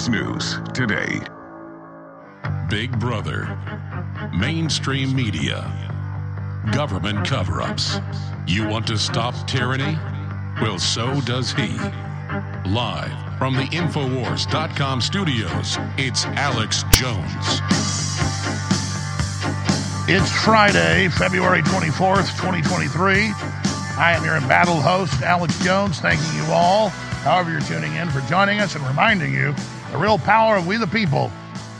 InfoWars. News today. Big Brother, mainstream media, government cover ups. You want to stop tyranny? Well, so does he. Live from the Infowars.com studios, it's Alex Jones. It's Friday, February 24th, 2023. I am your embattled host, Alex Jones, thanking you all, however you're tuning in, for joining us and reminding you the real power of we the people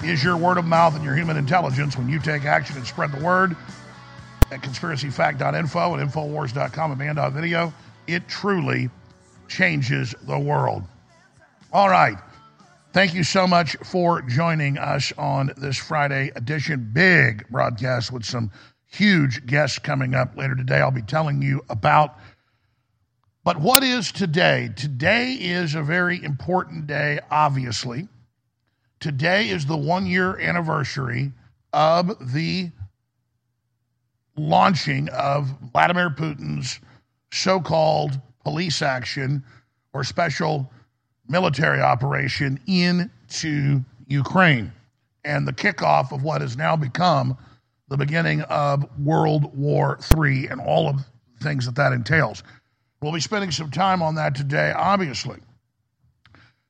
is your word of mouth and your human intelligence when you take action and spread the word at conspiracyfact.info and infowars.com and banned.video. It truly changes the world. All right. Thank you so much for joining us on this Friday edition. Big broadcast with some huge guests coming up later today. I'll be telling you about. But what is today? Today is a very important day, obviously. Today is the one year anniversary of the launching of Vladimir Putin's so called police action or special military operation into Ukraine and the kickoff of what has now become the beginning of World War III and all of the things that that entails. We'll be spending some time on that today, obviously.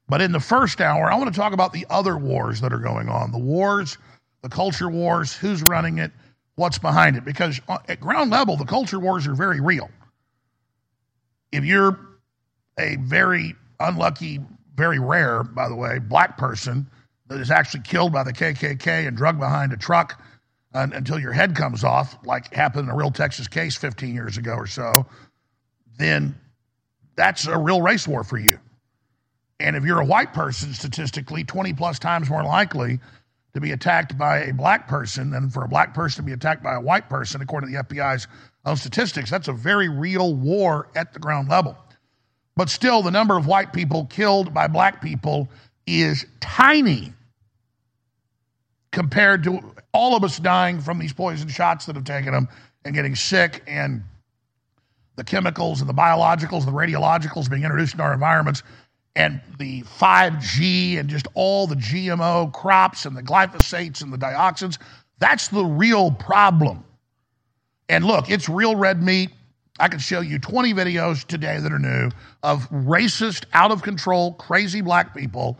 But in the first hour, I want to talk about the other wars that are going on the wars, the culture wars, who's running it, what's behind it. Because uh, at ground level, the culture wars are very real. If you're a very unlucky, very rare, by the way, black person that is actually killed by the KKK and drugged behind a truck until your head comes off, like happened in a real Texas case 15 years ago or so, then that's a real race war for you. And if you're a white person, statistically, 20 plus times more likely to be attacked by a black person than for a black person to be attacked by a white person, according to the FBI's own statistics. That's a very real war at the ground level. But still, the number of white people killed by black people is tiny compared to all of us dying from these poison shots that have taken them and getting sick and the chemicals and the biologicals, the radiologicals being introduced into our environments and the 5G and just all the GMO crops and the glyphosates and the dioxins. That's the real problem. And look, it's real red meat. I could show you 20 videos today that are new of racist, out of control, crazy black people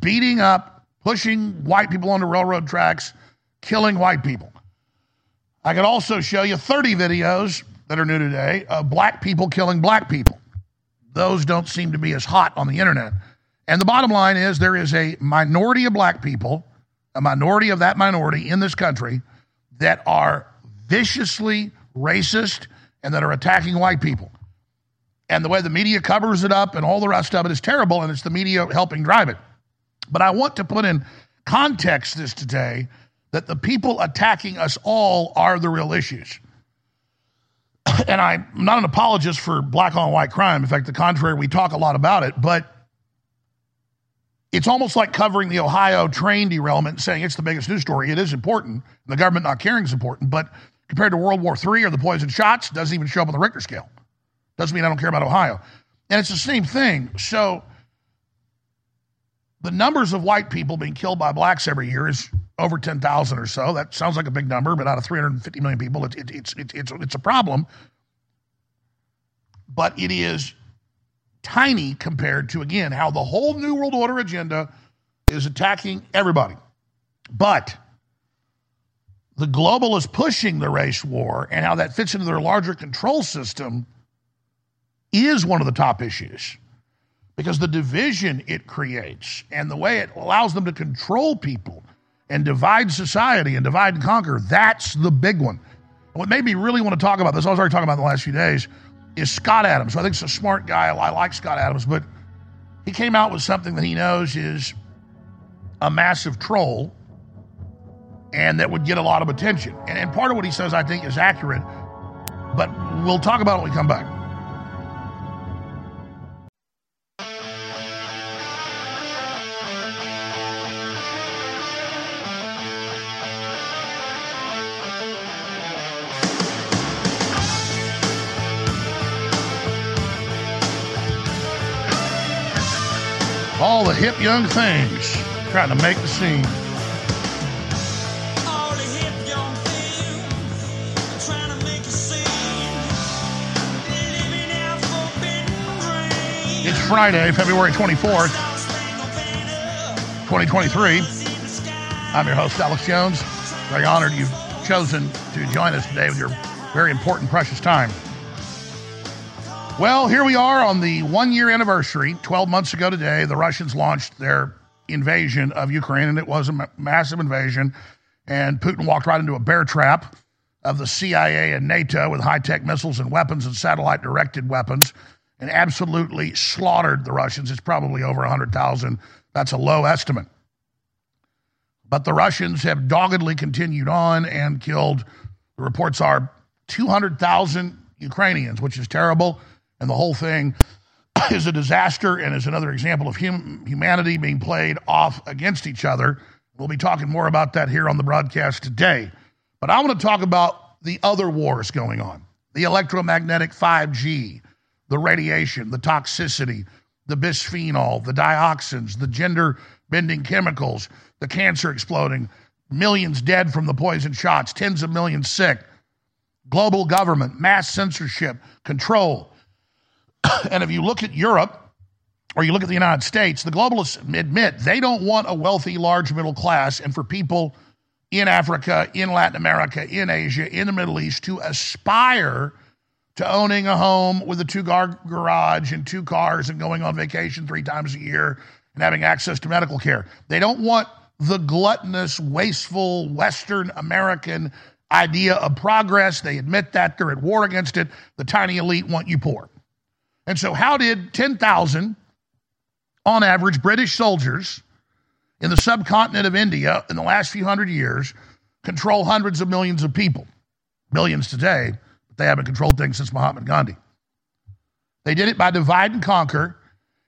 beating up, pushing white people onto railroad tracks, killing white people. I could also show you 30 videos that are new today of black people killing black people those don't seem to be as hot on the internet. And the bottom line is there is a minority of black people, a minority of that minority in this country that are viciously racist and that are attacking white people. And the way the media covers it up and all the rest of it is terrible, and it's the media helping drive it. But I want to put in context this today that the people attacking us all are the real issues and I'm not an apologist for black on white crime. In fact, the contrary, we talk a lot about it, but it's almost like covering the Ohio train derailment, saying it's the biggest news story. It is important. The government not caring is important, but compared to World War III or the poison shots, doesn't even show up on the Richter scale. Doesn't mean I don't care about Ohio. And it's the same thing. So the numbers of white people being killed by blacks every year is over 10,000 or so. That sounds like a big number, but out of 350 million people, it, it, it's, it, it's, it's a problem. But it is tiny compared to, again, how the whole New World Order agenda is attacking everybody. But the globalists pushing the race war and how that fits into their larger control system is one of the top issues because the division it creates and the way it allows them to control people and divide society and divide and conquer, that's the big one. What made me really want to talk about this, I was already talking about in the last few days, is Scott Adams. I think he's a smart guy. I like Scott Adams, but he came out with something that he knows is a massive troll and that would get a lot of attention. And, and part of what he says, I think, is accurate, but we'll talk about it when we come back. Hip young things trying to make the scene. All the hip young things trying to make a scene, living out forbidden dreams. It's Friday, February 24th, Star Spangled Banner, 2023. in the sky. I'm your host, Alex Jones. Very honored you've chosen to join us today with your very important, precious time. Well, here we are on the one year anniversary. 12 months ago today, the Russians launched their invasion of Ukraine, and it was a massive invasion. And Putin walked right into a bear trap of the CIA and NATO with high tech missiles and weapons and satellite directed weapons and absolutely slaughtered the Russians. It's probably over 100,000. That's a low estimate. But the Russians have doggedly continued on and killed, the reports are 200,000 Ukrainians, which is terrible. And the whole thing is a disaster and is another example of hum- humanity being played off against each other. We'll be talking more about that here on the broadcast today. But I want to talk about the other wars going on the electromagnetic 5G, the radiation, the toxicity, the bisphenol, the dioxins, the gender bending chemicals, the cancer exploding, millions dead from the poison shots, tens of millions sick, global government, mass censorship, control. and if you look at Europe or you look at the United States, the globalists admit they don't want a wealthy, large middle class. And for people in Africa, in Latin America, in Asia, in the Middle East to aspire to owning a home with a two car garage and two cars and going on vacation three times a year and having access to medical care. They don't want the gluttonous, wasteful Western American idea of progress. They admit that. They're at war against it. The tiny elite want you poor. And so, how did 10,000 on average British soldiers in the subcontinent of India in the last few hundred years control hundreds of millions of people? Millions today, but they haven't controlled things since Mahatma Gandhi. They did it by divide and conquer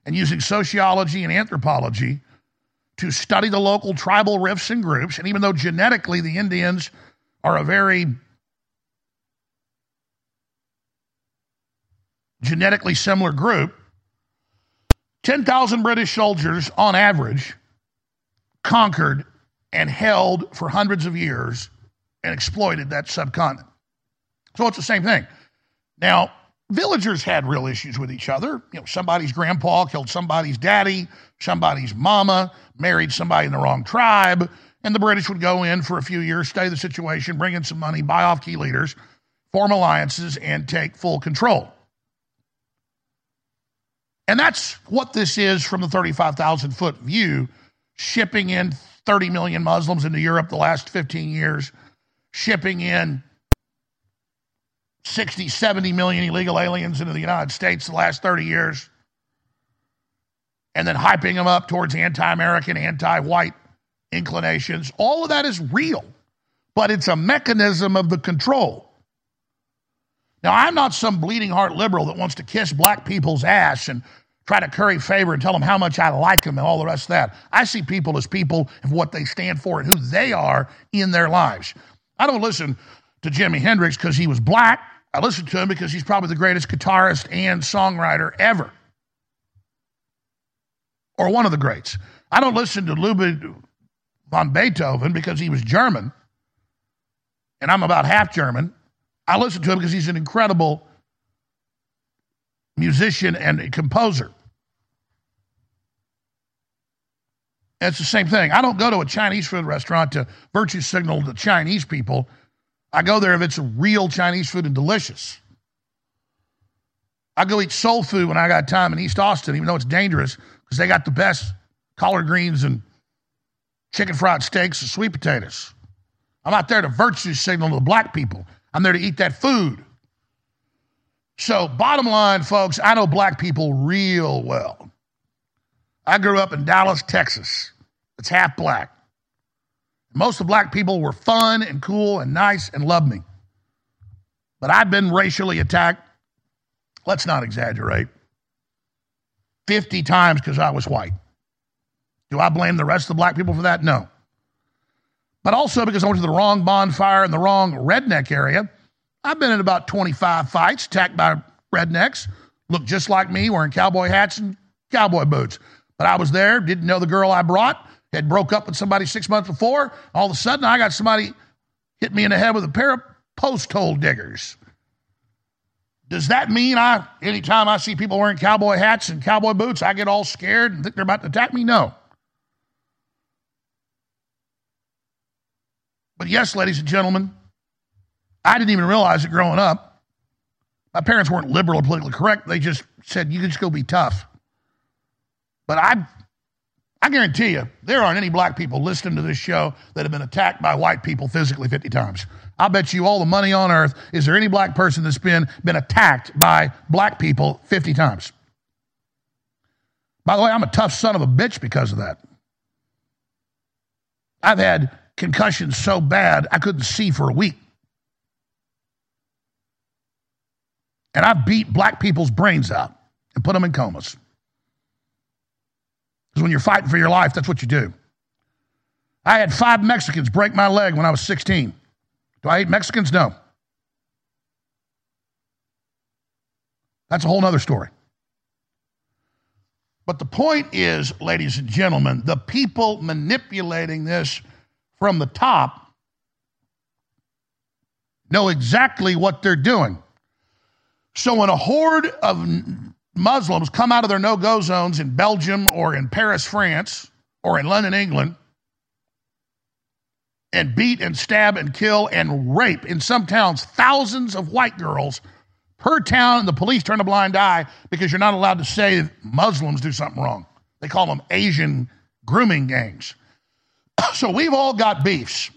and using sociology and anthropology to study the local tribal rifts and groups. And even though genetically the Indians are a very genetically similar group, 10,000 British soldiers on average conquered and held for hundreds of years and exploited that subcontinent. So it's the same thing. Now, villagers had real issues with each other. You know, somebody's grandpa killed somebody's daddy, somebody's mama married somebody in the wrong tribe, and the British would go in for a few years, study the situation, bring in some money, buy off key leaders, form alliances, and take full control. And that's what this is from the 35,000 foot view, shipping in 30 million Muslims into Europe the last 15 years, shipping in 60, 70 million illegal aliens into the United States the last 30 years, and then hyping them up towards anti American, anti white inclinations. All of that is real, but it's a mechanism of the control. Now, I'm not some bleeding heart liberal that wants to kiss black people's ass and try to curry favor and tell them how much I like them and all the rest of that. I see people as people and what they stand for and who they are in their lives. I don't listen to Jimi Hendrix because he was black. I listen to him because he's probably the greatest guitarist and songwriter ever, or one of the greats. I don't listen to Ludwig von Beethoven because he was German, and I'm about half German. I listen to him because he's an incredible musician and composer. And it's the same thing. I don't go to a Chinese food restaurant to virtue signal to Chinese people. I go there if it's real Chinese food and delicious. I go eat soul food when I got time in East Austin, even though it's dangerous because they got the best collard greens and chicken fried steaks and sweet potatoes. I'm out there to virtue signal to the black people. I'm there to eat that food. So, bottom line, folks, I know black people real well. I grew up in Dallas, Texas. It's half black. Most of the black people were fun and cool and nice and loved me. But I've been racially attacked, let's not exaggerate, 50 times because I was white. Do I blame the rest of the black people for that? No. But also because I went to the wrong bonfire in the wrong redneck area. I've been in about 25 fights, attacked by rednecks, looked just like me, wearing cowboy hats and cowboy boots. But I was there, didn't know the girl I brought, had broke up with somebody six months before. All of a sudden, I got somebody hit me in the head with a pair of post hole diggers. Does that mean I, anytime I see people wearing cowboy hats and cowboy boots, I get all scared and think they're about to attack me? No. But yes, ladies and gentlemen, I didn't even realize it growing up. My parents weren't liberal or politically correct. They just said, you can just go be tough. But I, I guarantee you, there aren't any black people listening to this show that have been attacked by white people physically 50 times. I bet you all the money on earth, is there any black person that's been, been attacked by black people 50 times? By the way, I'm a tough son of a bitch because of that. I've had concussions so bad I couldn't see for a week. And I've beat black people's brains out and put them in comas. Because when you're fighting for your life, that's what you do. I had five Mexicans break my leg when I was 16. Do I hate Mexicans? No. That's a whole nother story. But the point is, ladies and gentlemen, the people manipulating this from the top know exactly what they're doing. So when a horde of Muslims come out of their no go zones in Belgium or in Paris, France, or in London, England, and beat and stab and kill and rape in some towns thousands of white girls per town, and the police turn a blind eye because you're not allowed to say Muslims do something wrong. They call them Asian grooming gangs. So we've all got beefs.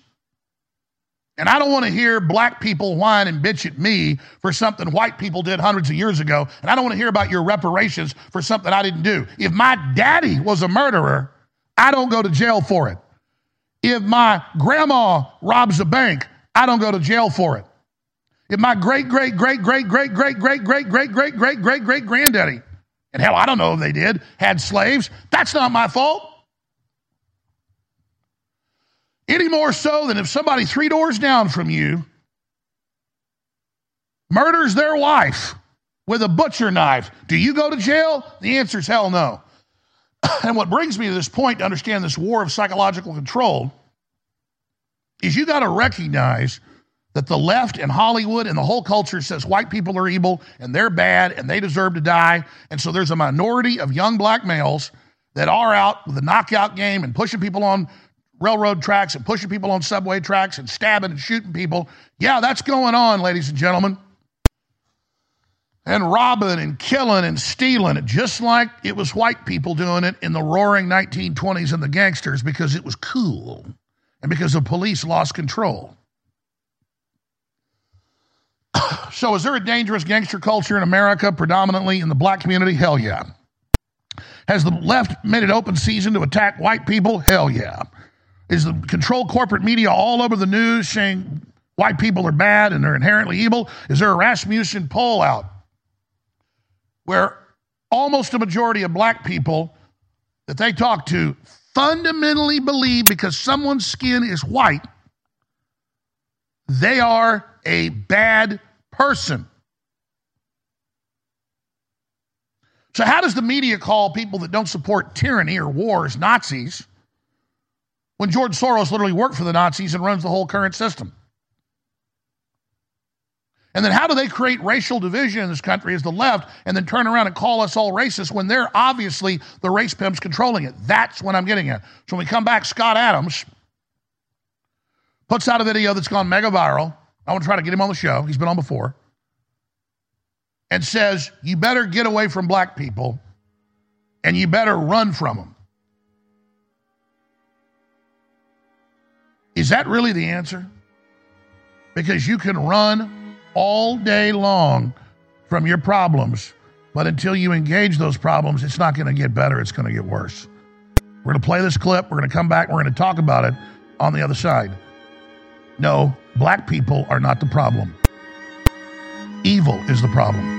And I don't want to hear black people whine and bitch at me for something white people did hundreds of years ago. And I don't want to hear about your reparations for something I didn't do. If my daddy was a murderer, I don't go to jail for it. If my grandma robs a bank, I don't go to jail for it. If my great, great, great, great, great, great, great, great, great, great, great, great, great granddaddy, and hell, I don't know if they did, had slaves, that's not my fault. Any more so than if somebody three doors down from you murders their wife with a butcher knife. Do you go to jail? The answer is hell no. And what brings me to this point to understand this war of psychological control is you got to recognize that the left and Hollywood and the whole culture says white people are evil and they're bad and they deserve to die. And so there's a minority of young black males that are out with a knockout game and pushing people on railroad tracks and pushing people on subway tracks and stabbing and shooting people. Yeah, that's going on, ladies and gentlemen. And robbing and killing and stealing it, just like it was white people doing it in the roaring 1920s and the gangsters because it was cool and because the police lost control. so, is there a dangerous gangster culture in America, predominantly in the black community? Hell yeah. Has the left made it open season to attack white people? Hell yeah. Is the controlled corporate media all over the news saying white people are bad and they're inherently evil? Is there a Rasmussen poll out where almost a majority of black people that they talk to fundamentally believe because someone's skin is white, they are a bad person? So, how does the media call people that don't support tyranny or wars Nazis when George Soros literally worked for the Nazis and runs the whole current system? And then how do they create racial division in this country as the left and then turn around and call us all racist when they're obviously the race pimps controlling it? That's what I'm getting at. So when we come back, Scott Adams puts out a video that's gone mega viral. I want to try to get him on the show. He's been on before. And says, you better get away from black people and you better run from them. Is that really the answer? Because you can run all day long from your problems But until you engage those problems, it's not going to get better, it's going to get worse. We're going to play this clip, we're going to come back, we're going to talk about it on the other side. No, black people are not the problem. Evil is the problem.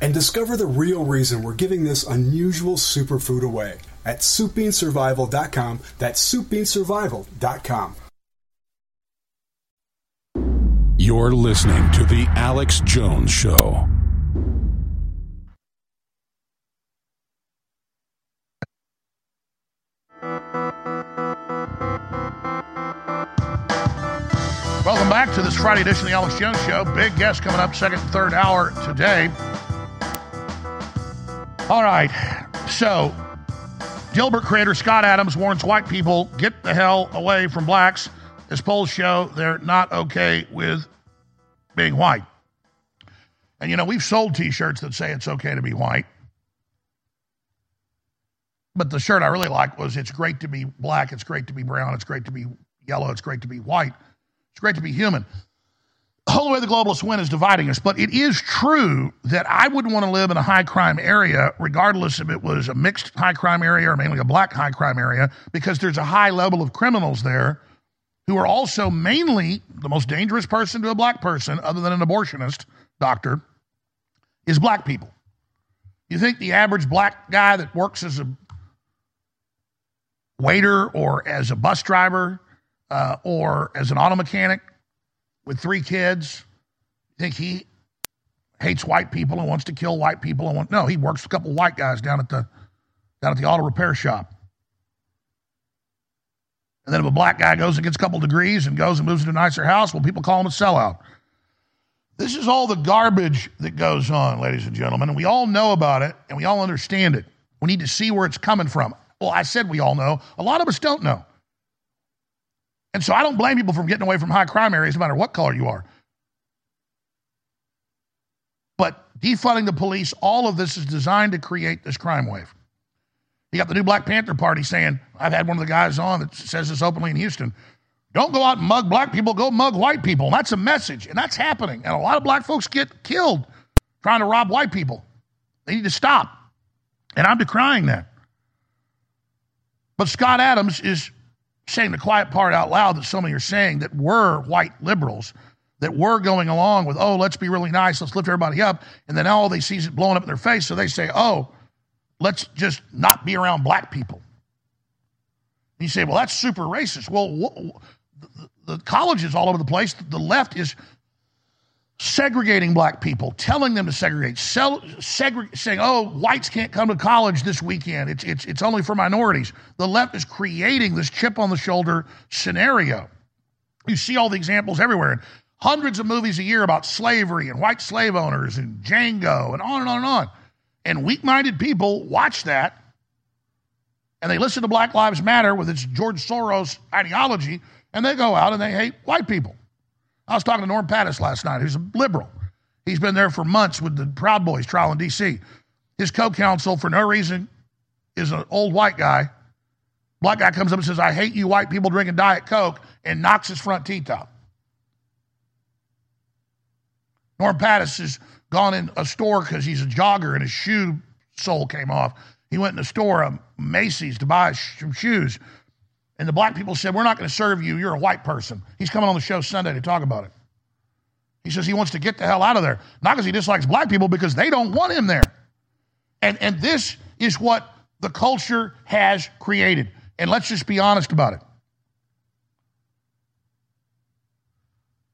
and discover the real reason we're giving this unusual superfood away at soupbeansurvival.com, that's soupbeansurvival.com. You're listening to The Alex Jones Show. Welcome back to this Friday edition of the Alex Jones Show. Big guest coming up second and third hour today. All right. So, Dilbert creator Scott Adams warns white people get the hell away from blacks. As polls show, they're not okay with being white. And you know, we've sold t shirts that say it's okay to be white. But the shirt I really like was it's great to be black, it's great to be brown, it's great to be yellow, it's great to be white, it's great to be human. The whole way the globalists win is dividing us, but it is true that I wouldn't want to live in a high crime area, regardless if it was a mixed high crime area or mainly a black high crime area, because there's a high level of criminals there who are also mainly the most dangerous person to a black person, other than an abortionist doctor, is black people. You think the average black guy that works as a waiter or as a bus driver uh, or as an auto mechanic with three kids, think he hates white people and wants to kill white people? And want, no, he works with a couple white guys down at the down at the auto repair shop. And then if a black guy goes and gets a couple degrees and goes and moves into a nicer house, well, people call him a sellout. This is all the garbage that goes on, ladies and gentlemen, and we all know about it and we all understand it. We need to see where it's coming from. Well, I said we all know. A lot of us don't know. And so I don't blame people for getting away from high crime areas, no matter what color you are. But defunding the police, all of this is designed to create this crime wave. You got the new Black Panther Party saying, I've had one of the guys on that says this openly in Houston. Don't go out and mug black people, go mug white people. And that's a message, and that's happening. And a lot of black folks get killed trying to rob white people. They need to stop. And I'm decrying that. But Scott Adams is saying the quiet part out loud that some of you are saying that we're white liberals, that we're going along with, oh, let's be really nice, let's lift everybody up. And then all they see is it blowing up in their face. So they say, oh, let's just not be around black people. And you say, well, that's super racist. Well, wh- the, the colleges all over the place, the left is segregating black people, telling them to segregate, sell, segre- saying, "Oh, whites can't come to college this weekend. It's it's it's only for minorities." The left is creating this chip on the shoulder scenario. You see all the examples everywhere. And hundreds of movies a year about slavery and white slave owners and Django and on and on and on. And weak minded people watch that and they listen to Black Lives Matter with its George Soros ideology and they go out and they hate white people. I was talking to Norm Pattis last night, who's a liberal. He's been there for months with the Proud Boys trial in D.C. His co counsel, for no reason, is an old white guy. Black guy comes up and says, I hate you white people drinking Diet Coke, and knocks his front teeth out. Norm Pattis has gone in a store because he's a jogger and his shoe sole came off. He went in the store, um, Macy's, to buy some shoes. And the black people said, We're not going to serve you. You're a white person. He's coming on the show Sunday to talk about it. He says he wants to get the hell out of there. Not because he dislikes black people, because they don't want him there. And, and this is what the culture has created. And let's just be honest about it.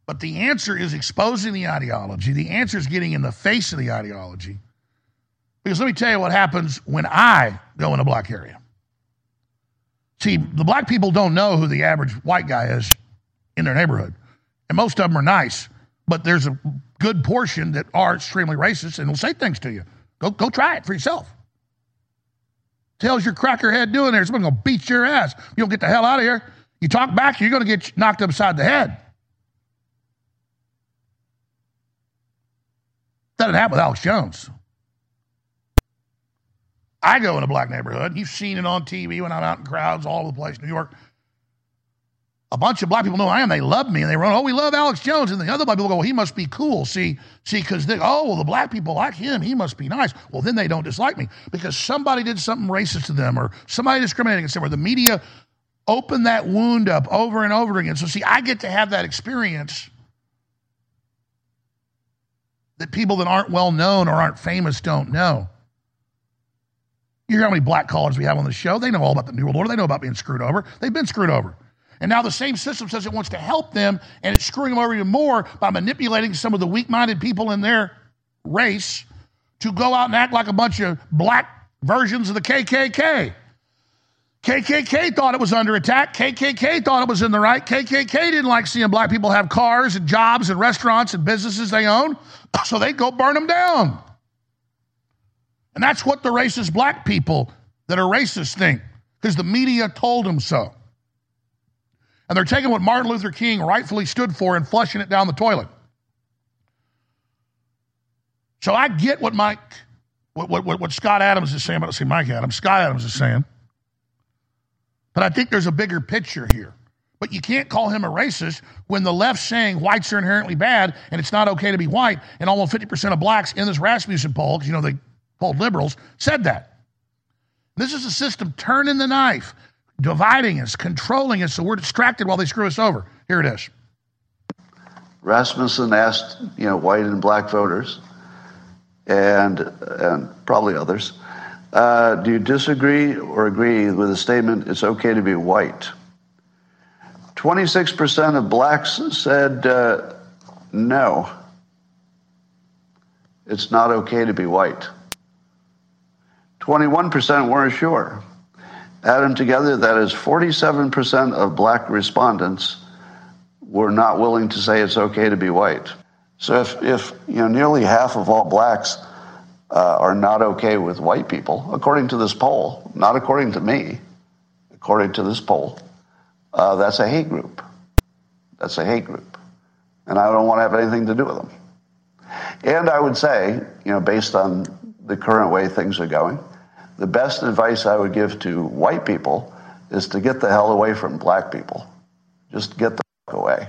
But the answer is exposing the ideology. The answer is getting in the face of the ideology. Because let me tell you what happens when I go in a black area. See, the black people don't know who the average white guy is in their neighborhood. And most of them are nice, but there's a good portion that are extremely racist and will say things to you. Go, go try it for yourself. Tells your crackerhead doing there, someone's gonna beat your ass. You don't get the hell out of here. You talk back, you're gonna get knocked upside the head. That didn't happen with Alex Jones. I go in a black neighborhood. You've seen it on TV when I'm out in crowds all over the place, New York. A bunch of black people know I am. They love me, and they run. Oh, we love Alex Jones, and the other black people go, "Well, he must be cool." See, see, because they, go, oh, well, the black people like him. He must be nice. Well, then they don't dislike me because somebody did something racist to them, or somebody discriminated against them, or the media opened that wound up over and over again. So, see, I get to have that experience that people that aren't well known or aren't famous don't know. You hear how many black callers we have on the show? They know all about the New World Order. They know about being screwed over. They've been screwed over. And now the same system says it wants to help them, and it's screwing them over even more by manipulating some of the weak minded people in their race to go out and act like a bunch of black versions of the KKK. KKK thought it was under attack. KKK thought it was in the right. KKK didn't like seeing black people have cars and jobs and restaurants and businesses they own, so they'd go burn them down. And that's what the racist black people that are racist think, because the media told them so. And they're taking what Martin Luther King rightfully stood for and flushing it down the toilet. So I get what Mike, what, what, what Scott Adams is saying, but I say Mike Adams, Scott Adams is saying. But I think there's a bigger picture here. But you can't call him a racist when the left's saying whites are inherently bad and it's not okay to be white, and almost 50% of blacks in this Rasmussen poll, because you know they polled liberals, said that. This is a system turning the knife, dividing us, controlling us, so we're distracted while they screw us over. Here it is. Rasmussen asked, you know, white and black voters, and and probably others, uh, do you disagree or agree with the statement it's okay to be white? 26% of blacks said uh, no. It's not okay to be white. 21% weren't sure. Add them together, that is 47% of black respondents were not willing to say it's okay to be white. So if, if you know nearly half of all blacks uh, are not okay with white people, according to this poll, not according to me, according to this poll, uh, that's a hate group. That's a hate group. And I don't want to have anything to do with them. And I would say, you know, based on the current way things are going, the best advice I would give to white people is to get the hell away from black people. Just get the fuck away.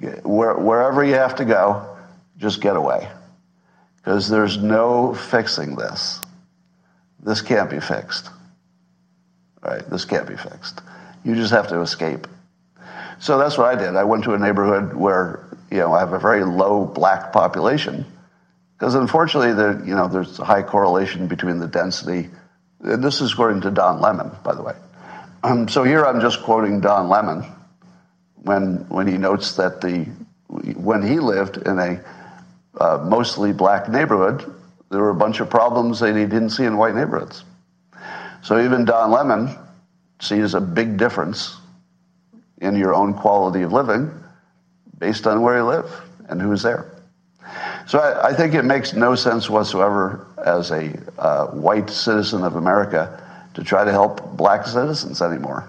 Get, where, wherever you have to go, just get away. Because there's no fixing this. This can't be fixed. Right? This can't be fixed. You just have to escape. So that's what I did. I went to a neighborhood where, you know, I have a very low black population because unfortunately, there, you know, there's a high correlation between the density. And this is according to Don Lemon, by the way. Um, so here I'm just quoting Don Lemon when when he notes that the when he lived in a uh, mostly black neighborhood, there were a bunch of problems that he didn't see in white neighborhoods. So even Don Lemon sees a big difference in your own quality of living based on where you live and who's there. So I, I think it makes no sense whatsoever as a uh, white citizen of America to try to help black citizens anymore.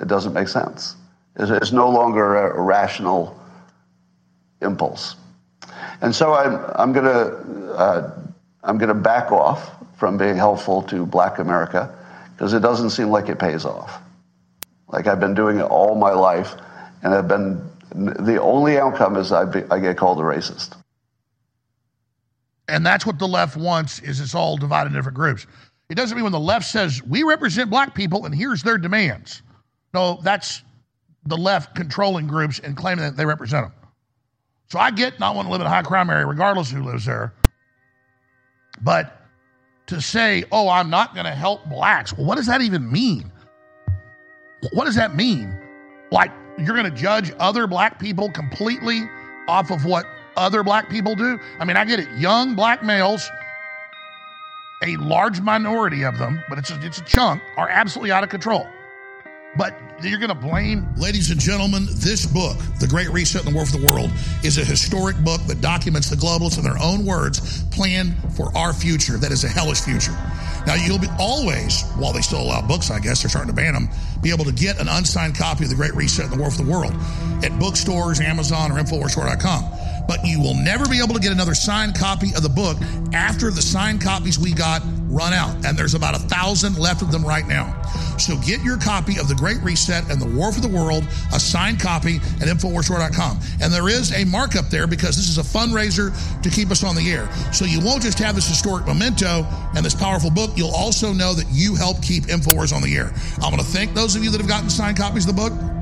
It doesn't make sense. It's, it's no longer a, a rational impulse. And so I'm, I'm going to uh, I'm going to back off from being helpful to black America because it doesn't seem like it pays off. Like I've been doing it all my life, and I've been the only outcome is I, be, I get called a racist. And that's what the left wants is it's all divided into different groups. It doesn't mean when the left says we represent black people and here's their demands. No, that's the left controlling groups and claiming that they represent them. So I get not wanting to live in a high crime area regardless who lives there. But to say, oh, I'm not going to help blacks, what does that even mean? What does that mean? Like, you're going to judge other black people completely off of what other black people do? I mean, I get it. Young black males, a large minority of them, but it's a, it's a chunk, are absolutely out of control. But you're going to blame. Ladies and gentlemen, this book, The Great Reset and the War for the World, is a historic book that documents the globalists in their own words plan for our future that is a hellish future. Now, you'll be always, while they still allow books, I guess, they're starting to ban them, be able to get an unsigned copy of The Great Reset and the War for the World at bookstores, Amazon, or InfoWarsStore.com. But you will never be able to get another signed copy of the book after the signed copies we got run out. And there's about a thousand left of them right now. So get your copy of The Great Reset and the War for the World, a signed copy at InfoWarsStore.com. And there is a markup there because this is a fundraiser to keep us on the air. So you won't just have this historic memento and this powerful book, you'll also know that you help keep InfoWars on the air. I want to thank those of you that have gotten signed copies of the book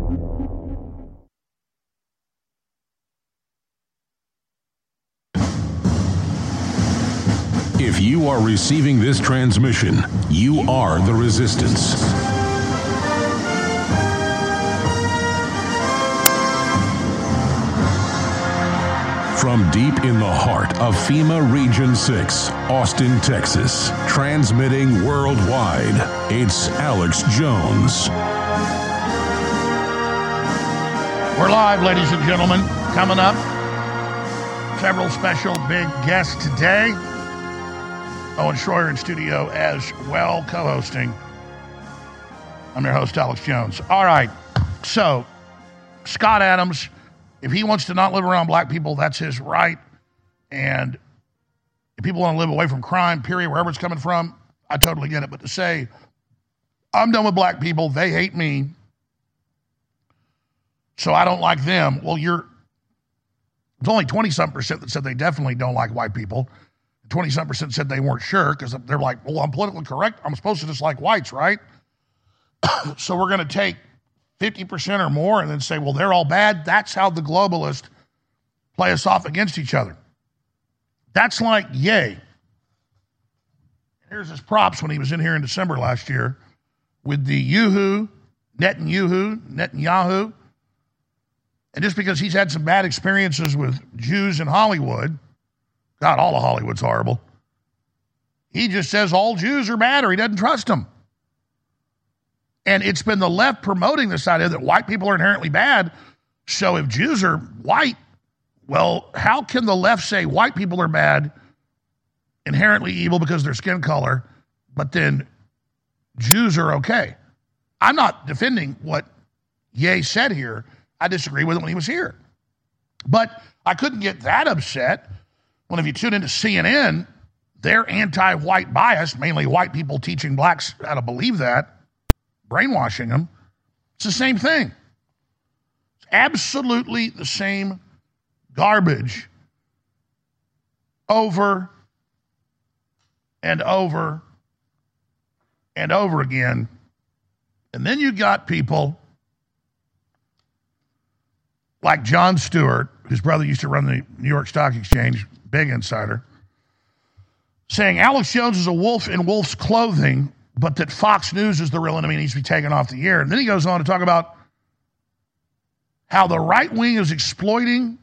If you are receiving this transmission, you are the resistance. From deep in the heart of FEMA Region 6, Austin, Texas, transmitting worldwide, it's Alex Jones. We're live, ladies and gentlemen. Coming up, several special big guests today. Owen Shroyer in studio as well, co hosting. I'm your host, Alex Jones. All right, so Scott Adams, if he wants to not live around black people, that's his right. And if people want to live away from crime, period, wherever it's coming from, I totally get it. But to say, I'm done with black people, they hate me, so I don't like them. Well, you're it's only 20 something percent that said they definitely don't like white people. 20 something percent said they weren't sure because they're like, well, I'm politically correct. I'm supposed to dislike whites, right? so we're going to take 50% or more and then say, well, they're all bad. That's how the globalists play us off against each other. That's like Ye. Here's his props when he was in here in December last year with the Yoo-hoo, Netanyahu, Netanyahu. And just because he's had some bad experiences with Jews in Hollywood, God, all of Hollywood's horrible. He just says all Jews are bad or he doesn't trust them. And it's been the left promoting this idea that white people are inherently bad. So if Jews are white, well, how can the left say white people are bad, inherently evil because their skin color, but then Jews are okay? I'm not defending what Ye said here. I disagree with it when he was here. But I couldn't get that upset when if you tune into CNN, they're anti-white bias, mainly white people teaching blacks how to believe that, brainwashing them. It's the same thing. It's absolutely the same garbage over and over and over again. And then you got people like Jon Stewart, whose brother used to run the New York Stock Exchange, big insider, saying Alex Jones is a wolf in wolf's clothing, but that Fox News is the real enemy and needs to be taken off the air. And then he goes on to talk about how the right wing is exploiting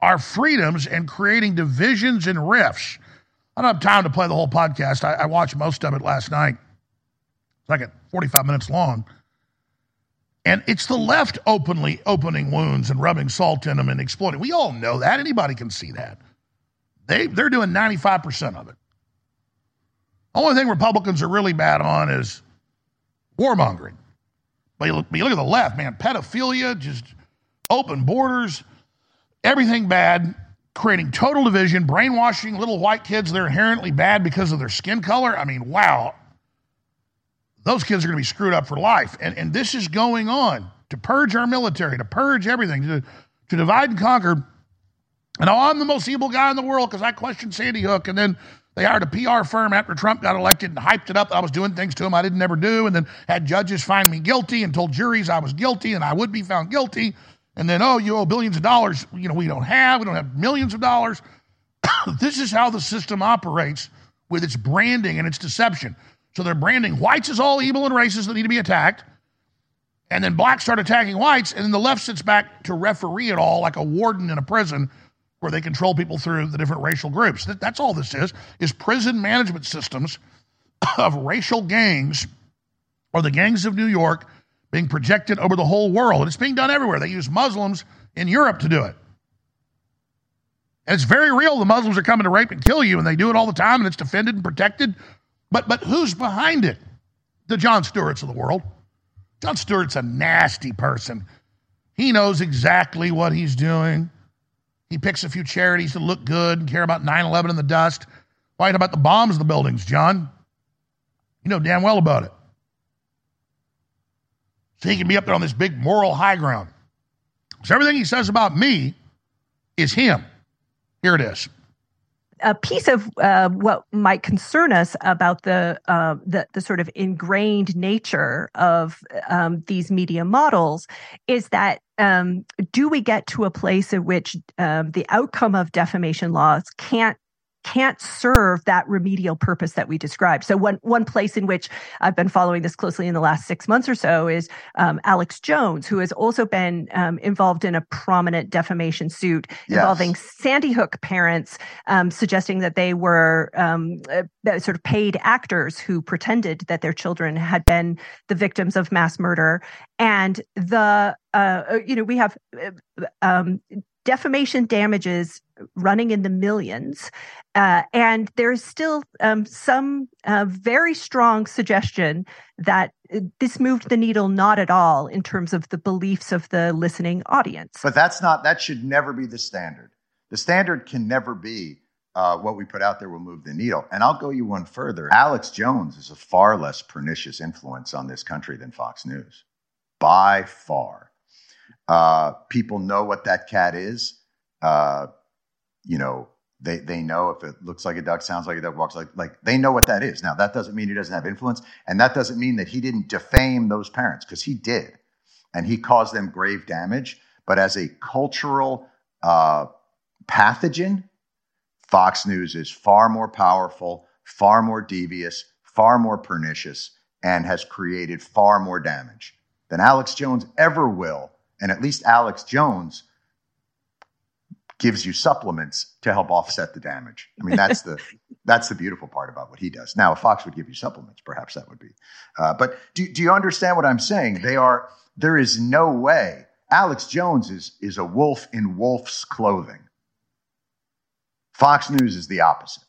our freedoms and creating divisions and rifts. I don't have time to play the whole podcast. I, I watched most of it last night. It's like at 45 minutes long. And it's the left openly opening wounds and rubbing salt in them and exploiting. We all know that. Anybody can see that. They, they're doing 95% of it. Only thing Republicans are really bad on is warmongering. But you look, but you look at the left, man, pedophilia, just open borders, everything bad, creating total division, brainwashing little white kids. They're inherently bad because of their skin color. I mean, wow. Those kids are going to be screwed up for life. And, and this is going on to purge our military, to purge everything, to, to divide and conquer. And I'm the most evil guy in the world because I questioned Sandy Hook. And then they hired a PR firm after Trump got elected and hyped it up. I was doing things to him I didn't ever do. And then had judges find me guilty and told juries I was guilty and I would be found guilty. And then, oh, you owe billions of dollars. You know, we don't have. We don't have millions of dollars. this is how the system operates with its branding and its deception. So they're branding whites as all evil and racist that need to be attacked. And then blacks start attacking whites. And then the left sits back to referee it all like a warden in a prison where they control people through the different racial groups. That, that's all this is, is prison management systems of racial gangs or the gangs of New York being projected over the whole world. And it's being done everywhere. They use Muslims in Europe to do it. And it's very real. The Muslims are coming to rape and kill you, and they do it all the time, and it's defended and protected. But but who's behind it? The Jon Stewarts of the world. Jon Stewart's a nasty person. He knows exactly what he's doing. He picks a few charities that look good and care about 9-11 and the dust. Why about the bombs in the buildings, Jon? You know damn well about it. So he can be up there on this big moral high ground. So everything he says about me is him. Here it is. A piece of uh, what might concern us about the, uh, the the sort of ingrained nature of um, these media models is that um, do we get to a place in which um, the outcome of defamation laws can't can't serve that remedial purpose that we described. So one one place in which I've been following this closely in the last six months or so is um, Alex Jones, who has also been um, involved in a prominent defamation suit Yes. involving Sandy Hook parents, um, suggesting that they were um, uh, sort of paid actors who pretended that their children had been the victims of mass murder, and the uh, you know we have uh, um, defamation damages running in the millions. Uh, and there's still um, some uh, very strong suggestion that uh, this moved the needle not at all in terms of the beliefs of the listening audience. But that's not, that should never be the standard. The standard can never be uh, what we put out there will move the needle. And I'll go you one further. Alex Jones is a far less pernicious influence on this country than Fox News, by far. Uh, people know what that cat is. Uh, you know, they they know if it looks like a duck, sounds like a duck, walks like like they know what that is. Now that doesn't mean he doesn't have influence, and that doesn't mean that he didn't defame those parents because he did, and he caused them grave damage. But as a cultural uh, pathogen, Fox News is far more powerful, far more devious, far more pernicious, and has created far more damage than Alex Jones ever will. And at least Alex Jones gives you supplements to help offset the damage. I mean, that's the that's the beautiful part about what he does. Now, if Fox would give you supplements, perhaps that would be. Uh, but do do you understand what I'm saying? They are. There is no way. Alex Jones is is a wolf in wolf's clothing. Fox News is the opposite.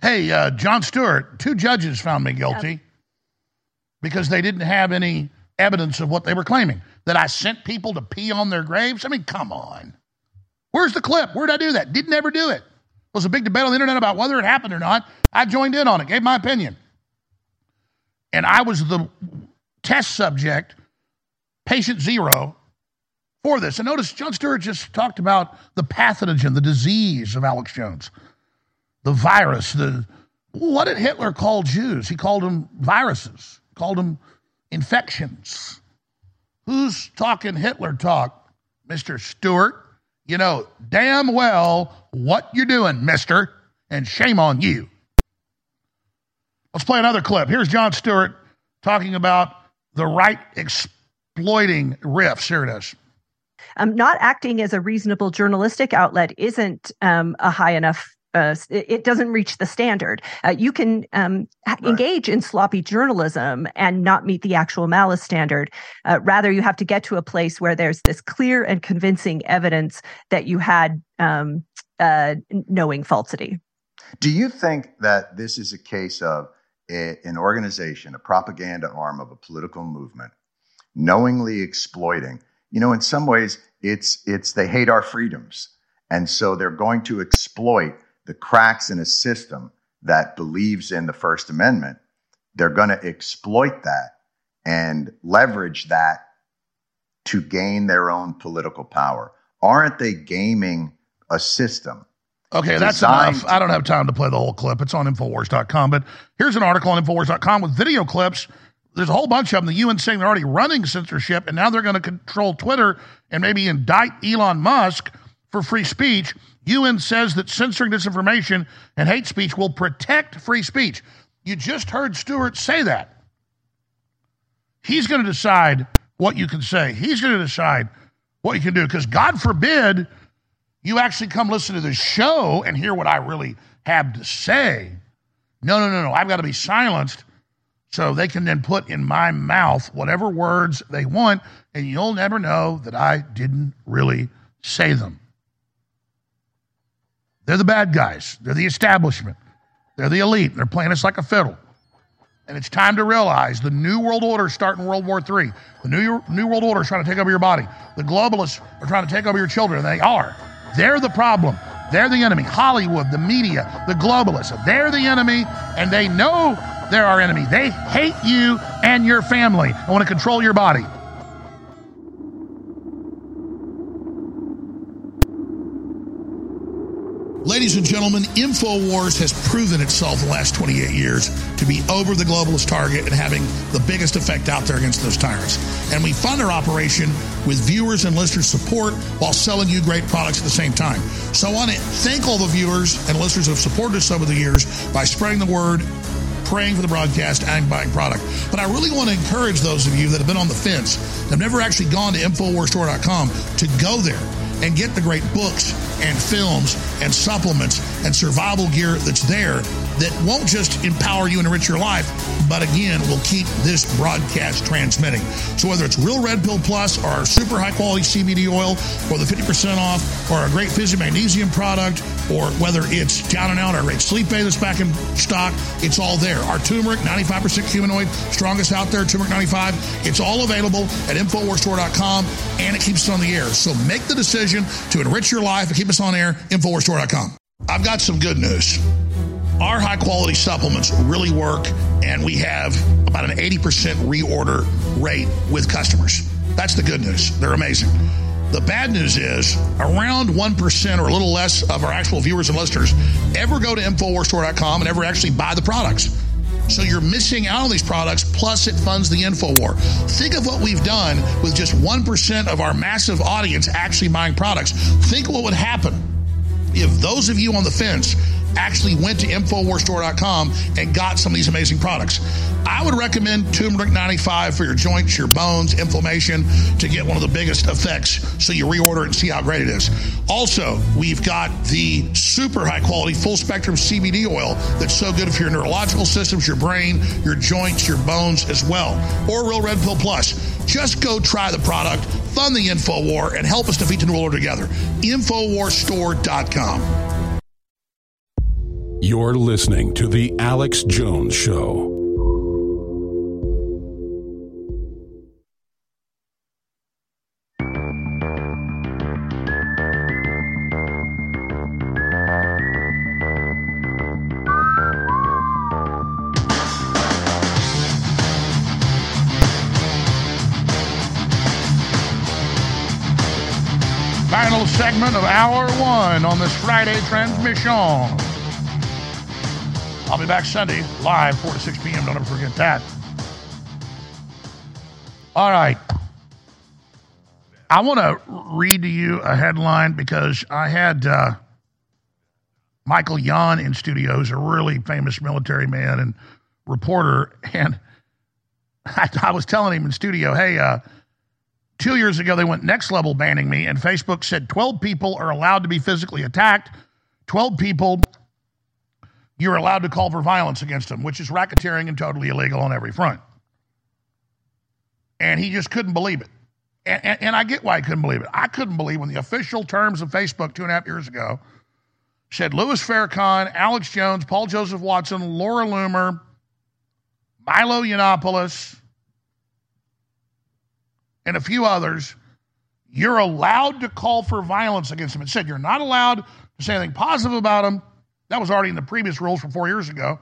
Hey, uh, Jon Stewart, two judges found me guilty because they didn't have any evidence of what they were claiming. That I sent people to pee on their graves? I mean, come on. Where's the clip? Where did I do that? Didn't ever do it. Was a big debate on the internet about whether it happened or not. I joined in on it, gave my opinion. And I was the test subject, patient zero, for this. And notice Jon Stewart just talked about the pathogen, the disease of Alex Jones, the virus, the what did Hitler call Jews? He called them viruses, called them infections. Who's talking Hitler talk? Mr. Stewart, you know damn well what you're doing, mister, and shame on you. Let's play another clip. Here's Jon Stewart talking about the right exploiting riffs. Here it is. um, not acting as a reasonable journalistic outlet isn't um, a high enough. Uh, it doesn't reach the standard. Uh, you can um, ha- engage in sloppy journalism and not meet the actual malice standard. Uh, rather, you have to get to a place where there's this clear and convincing evidence that you had um, uh, knowing falsity. Do you think that this is a case of a, an organization, a propaganda arm of a political movement, knowingly exploiting? You know, in some ways, it's it's they hate our freedoms, and so they're going to exploit the cracks in a system that believes in the First Amendment. They're going to exploit that and leverage that to gain their own political power. Aren't they gaming a system? Okay, that's designed enough. I don't have time to play the whole clip. It's on Infowars.com. But here's an article on Infowars.com with video clips. There's a whole bunch of them. The UN saying they're already running censorship, and now they're going to control Twitter and maybe indict Elon Musk for free speech. UN says that censoring disinformation and hate speech will protect free speech. You just heard Stewart say that. He's going to decide what you can say. He's going to decide what you can do. Because God forbid you actually come listen to the show and hear what I really have to say. No, no, no, no. I've got to be silenced so they can then put in my mouth whatever words they want, and you'll never know that I didn't really say them. They're the bad guys, they're the establishment, they're the elite. They're playing us like a fiddle. And it's time to realize the New World Order is starting World War III. The New, New World Order is trying to take over your body. The globalists are trying to take over your children. They are. They're the problem. They're the enemy. Hollywood, the media, the globalists, they're the enemy, and they know they're our enemy. They hate you and your family and want to control your body. Ladies and gentlemen, InfoWars has proven itself the last 28 years to be over the globalist target and having the biggest effect out there against those tyrants. And we fund our operation with viewers and listeners' support while selling you great products at the same time. So I want to thank all the viewers and listeners who have supported us over the years by spreading the word praying for the broadcast and buying product. But I really want to encourage those of you that have been on the fence, have never actually gone to InfoWarsStore.com, to go there and get the great books and films and supplements and survival gear that's there that won't just empower you and enrich your life, but again, will keep this broadcast transmitting. So whether it's Real Red Pill Plus or our super high quality CBD oil or the 50% off or our great Fizzy Magnesium product or whether it's Down and Out, our great Sleep Aid that's back in stock, it's all there. Our turmeric, 95% curcuminoid, strongest out there, turmeric 95. It's all available at InfoWarsStore.com and it keeps us on the air. So make the decision to enrich your life and keep us on air, InfoWarsStore.com. I've got some good news. Our high quality supplements really work, and we have about an 80% reorder rate with customers. That's the good news. They're amazing. The bad news is around 1% or a little less of our actual viewers and listeners ever go to InfoWarsStore.com and ever actually buy the products. So you're missing out on these products, plus it funds the InfoWar. Think of what we've done with just 1% of our massive audience actually buying products. Think what would happen if those of you on the fence actually went to InfoWarsStore.com and got some of these amazing products. I would recommend Turmeric 95 for your joints, your bones, inflammation to get one of the biggest effects so you reorder and see how great it is. Also, we've got the super high quality full spectrum CBD oil that's so good for your neurological systems, your brain, your joints, your bones as well. Or Real Red Pill Plus. Just go try the product, fund the InfoWar, and help us defeat the New World Order together. InfoWarsStore.com. You're listening to The Alex Jones Show. Final segment of hour one on this Friday transmission. I'll be back Sunday live, 4 to 6 p.m. Don't ever forget that. All right. I want to read to you a headline because I had uh, Michael Yon in studio, who's a really famous military man and reporter, and I, I was telling him in studio, hey, uh, two years ago they went next level banning me, and Facebook said 12 people are allowed to be physically attacked, 12 people you're allowed to call for violence against them, which is racketeering and totally illegal on every front. And he just couldn't believe it. And, and, and I get why he couldn't believe it. I couldn't believe when the official terms of Facebook two and a half years ago said Louis Farrakhan, Alex Jones, Paul Joseph Watson, Laura Loomer, Milo Yiannopoulos, and a few others, you're allowed to call for violence against them. It said you're not allowed to say anything positive about them. That was already in the previous rules from four years ago.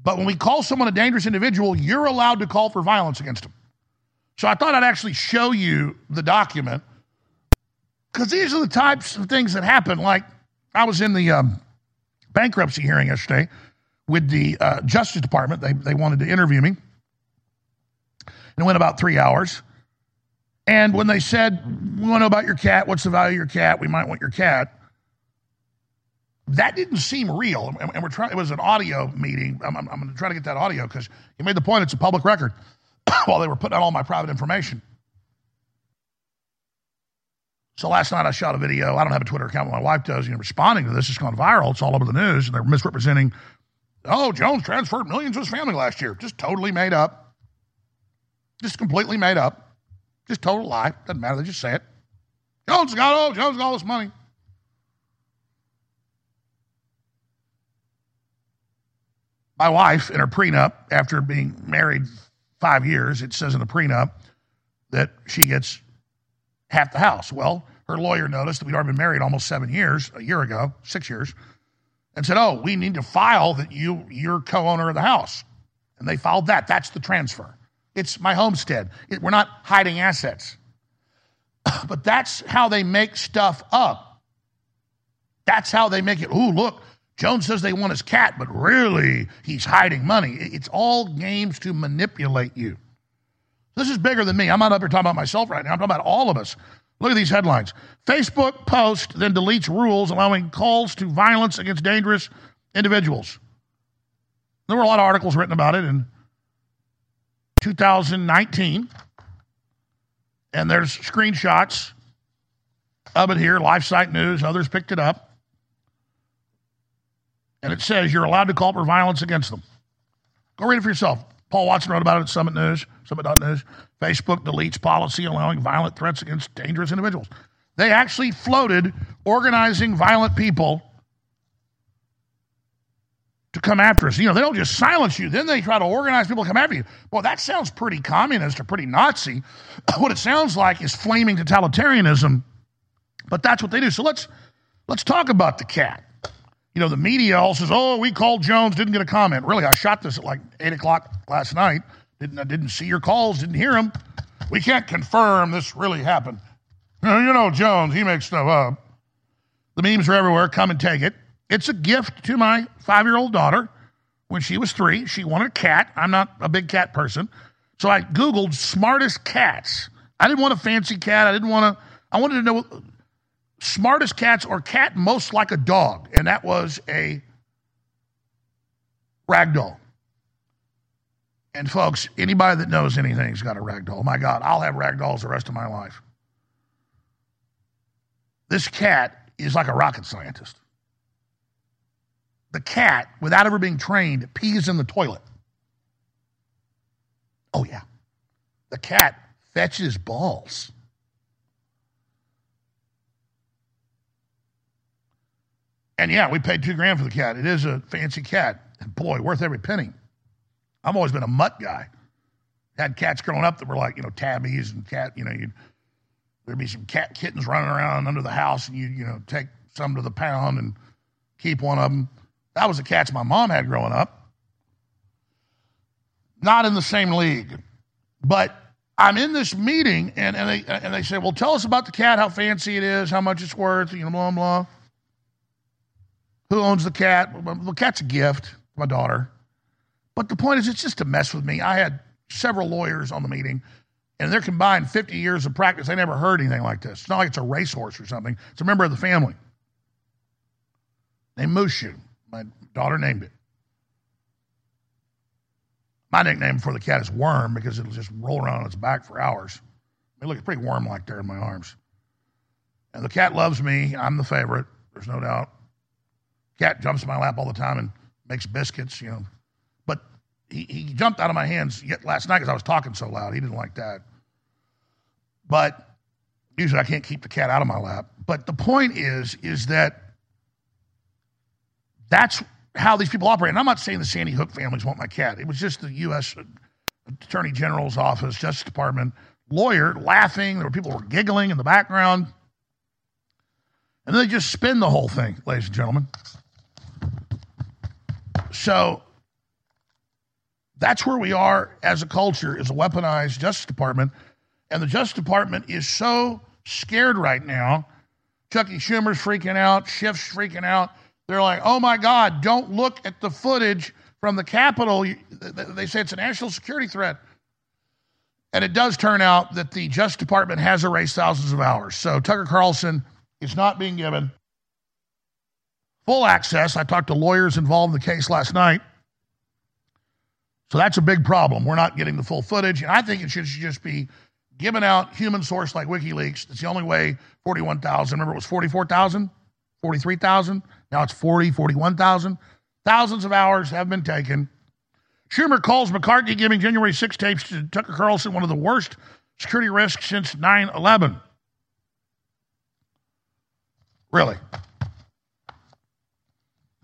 But when we call someone a dangerous individual, you're allowed to call for violence against them. So I thought I'd actually show you the document because these are the types of things that happen. Like I was in the um, bankruptcy hearing yesterday with the uh, Justice Department. They, they wanted to interview me. And it went about three hours. And when they said, We want to know about your cat, what's the value of your cat? We might want your cat. That didn't seem real. And, we're trying, it was an audio meeting. I'm, I'm, I'm going to try to get that audio because you made the point it's a public record while they were putting out all my private information. So last night I shot a video. I don't have a Twitter account, but my wife does. You know, responding to this, it's gone viral. It's all over the news, and they're misrepresenting. Oh, Jones transferred millions to his family last year. Just totally made up. Just completely made up. Just total lie. Doesn't matter. They just say it. Jones got oh, Jones got all this money. My wife, in her prenup, after being married five years, it says in the prenup that she gets half the house. Well, her lawyer noticed that we'd already been married almost seven years, a year ago, six years, and said, "Oh, we need to file that you you're co-owner of the house." And they filed that. That's the transfer. It's my homestead. It, we're not hiding assets. but that's how they make stuff up. That's how they make it. Ooh, look, Jones says they want his cat, but really he's hiding money. It's all games to manipulate you. This is bigger than me. I'm not up here talking about myself right now. I'm talking about all of us. Look at these headlines. Facebook post then deletes rules allowing calls to violence against dangerous individuals. There were a lot of articles written about it in 2019. And there's screenshots of it here. LifeSite News, others picked it up. And it says you're allowed to call for violence against them. Go read it for yourself. Paul Watson wrote about it at Summit News, Summit.news. Facebook deletes policy allowing violent threats against dangerous individuals. They actually floated organizing violent people to come after us. You know, they don't just silence you, then they try to organize people to come after you. Well, that sounds pretty communist or pretty Nazi. what it sounds like is flaming totalitarianism, but that's what they do. So let's let's talk about the cat. You know, the media all says, "Oh, we called Jones, didn't get a comment." Really, I shot this at like eight o'clock last night. Didn't I didn't see your calls, didn't hear them. We can't confirm this really happened. You know, Jones, he makes stuff up. The memes are everywhere. Come and take it. It's a gift to my five year old daughter. When she was three, she wanted a cat. I'm not a big cat person. So I Googled smartest cats. I didn't want a fancy cat. I didn't want to, I wanted to know smartest cats or cat most like a dog. And that was a ragdoll. And folks, anybody that knows anything's got a ragdoll. My God, I'll have ragdolls the rest of my life. This cat is like a rocket scientist. The cat, without ever being trained, pees in the toilet. Oh, yeah. The cat fetches balls. And yeah, we paid two grand for the cat. It is a fancy cat. And boy, worth every penny. I've always been a mutt guy. Had cats growing up that were like, you know, tabbies and cat, you know, you'd, there'd be some cat kittens running around under the house and you'd, you know, take some to the pound and keep one of them. That was the cats my mom had growing up. Not in the same league. But I'm in this meeting and, and, they, and they say, well, tell us about the cat, how fancy it is, how much it's worth, you know, blah, blah. Who owns the cat? Well, the cat's a gift, my daughter. But the point is, it's just to mess with me. I had several lawyers on the meeting, And they're combined 50 years of practice. They never heard anything like this. It's not like it's a racehorse or something. It's a member of the family. Named Mushu. My daughter named it. My nickname for the cat is Worm because it'll just roll around on its back for hours. I mean, It looks pretty worm like there in my arms. And the cat loves me. I'm the favorite. There's no doubt. Cat jumps in my lap all the time and makes biscuits, you know. But he, he jumped out of my hands yet last night because I was talking so loud. He didn't like that. But usually I can't keep the cat out of my lap. But the point is, is that that's how these people operate. And I'm not saying the Sandy Hook families want my cat. It was just the U.S. Attorney General's office, Justice Department lawyer laughing. There were people were giggling in the background. And then they just spin the whole thing, ladies and gentlemen. So that's where we are as a culture, is a weaponized Justice Department. And the Justice Department is so scared right now. Chucky Schumer's freaking out, Schiff's freaking out. They're like, oh my God, don't look at the footage from the Capitol. They say it's a national security threat. And it does turn out that the Justice Department has erased thousands of hours. So Tucker Carlson is not being given full access. I talked to lawyers involved in the case last night. So that's a big problem. We're not getting the full footage. And I think it should just be given out human source like WikiLeaks. It's the only way 41,000. Remember, it was 44,000, 43,000. Now it's 40, 41,000. Thousands of hours have been taken. Schumer calls McCarthy giving January 6 tapes to Tucker Carlson one of the worst security risks since 9 11. Really.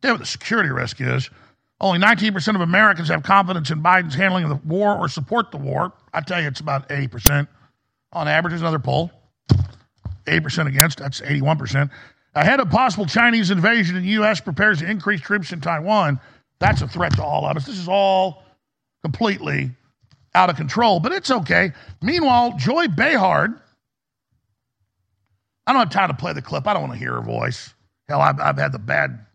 Tell what the security risk is. Only 19% of Americans have confidence in Biden's handling of the war or support the war. I tell you, it's about 80%. On average, there's another poll. 80% against, that's 81%. Ahead of possible Chinese invasion, the U.S. prepares to increase troops in Taiwan. That's a threat to all of us. This is all completely out of control, but it's okay. Meanwhile, Joy Behar, I don't have time to play the clip. I don't want to hear her voice. Hell, I've, I've had the bad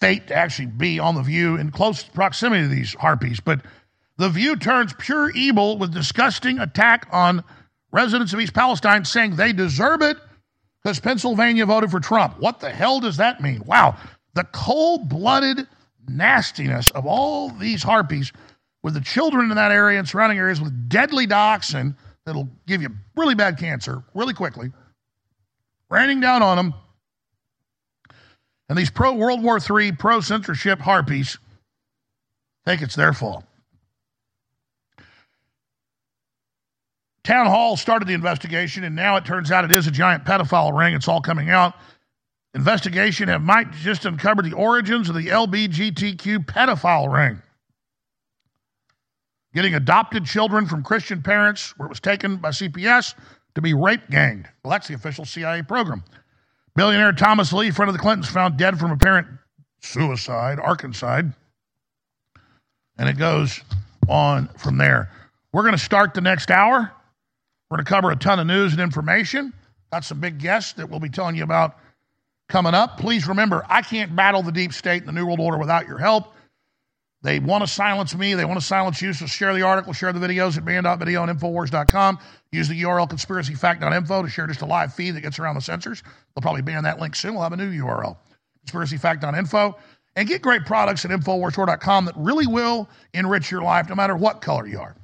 fate to actually be on The View in close proximity to these harpies. But The View turns pure evil with disgusting attack on residents of East Palestine, saying they deserve it because Pennsylvania voted for Trump. What the hell does that mean? Wow. The cold blooded nastiness of all these harpies with the children in that area and surrounding areas with deadly dioxin that'll give you really bad cancer really quickly, raining down on them. And these pro World War III, pro censorship harpies think it's their fault. Town Hall started the investigation, and now it turns out it is a giant pedophile ring. It's all coming out. Investigation have might just uncovered the origins of the LBGTQ pedophile ring. Getting adopted children from Christian parents, where it was taken by CPS to be rape ganged. Well, that's the official CIA program. Billionaire Thomas Lee, friend of the Clintons, found dead from apparent suicide, Arkansas. And it goes on from there. We're going to start the next hour. We're going to cover a ton of news and information. Got some big guests that we'll be telling you about coming up. Please remember, I can't battle the deep state and the New World Order without your help. They want to silence me. They want to silence you. So share the article, share the videos at banned.video and Infowars.com. Use the URL conspiracyfact.info to share just a live feed that gets around the censors. They'll probably ban that link soon. We'll have a new URL, conspiracyfact.info. And get great products at InfoWarsStore.com that really will enrich your life no matter what color you are.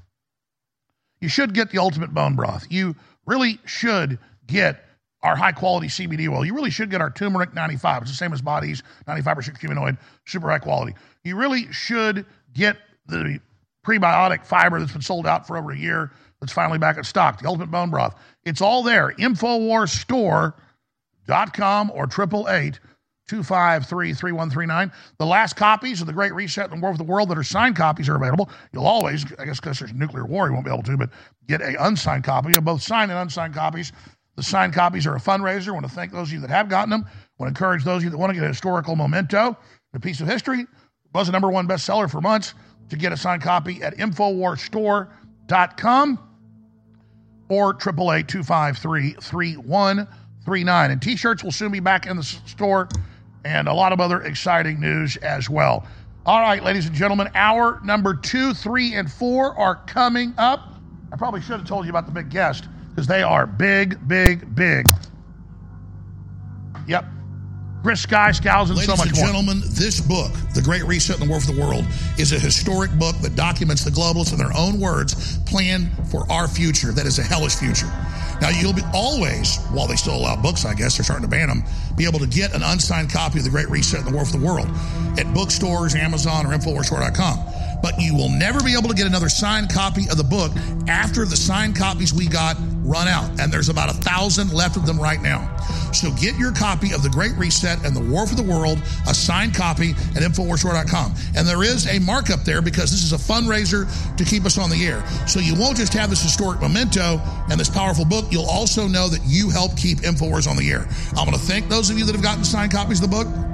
You should get the ultimate bone broth. You really should get our high quality CBD oil. You really should get our turmeric 95. It's the same as bodies, 95% curcuminoid, super high quality. You really should get the prebiotic fiber that's been sold out for over a year that's finally back in stock, the ultimate bone broth. It's all there. Infowarsstore.com or 888 253 3139. The last copies of The Great Reset and the War of the World that are signed copies are available. You'll always, I guess because there's a nuclear war, you won't be able to, but get a unsigned copy of both signed and unsigned copies. The signed copies are a fundraiser. I want to thank those of you that have gotten them. I want to encourage those of you that want to get a historical memento, a piece of history. Was a number one bestseller for months. To get a signed copy at InfoWarsStore.com or 888 253 3139. And t shirts will soon be back in the store and a lot of other exciting news as well. All right, ladies and gentlemen, hour number two, three, and four are coming up. I probably should have told you about the big guest because they are big, big, big. Yep. Chris Sky, Scowls, and Ladies so much and more. gentlemen, this book, The Great Reset and the War for the World, is a historic book that documents the globalists in their own words plan for our future that is a hellish future. Now, you'll be always, while they still allow books, I guess they're starting to ban them, be able to get an unsigned copy of The Great Reset and the War for the World at bookstores, Amazon, or InfoWarsStore.com. But you will never be able to get another signed copy of the book after the signed copies we got run out. And there's about a thousand left of them right now. So get your copy of The Great Reset and the War for the World, a signed copy at InfoWarsStore.com. And there is a markup there because this is a fundraiser to keep us on the air. So you won't just have this historic memento and this powerful book, you'll also know that you help keep InfoWars on the air. I'm going to thank those of you that have gotten signed copies of the book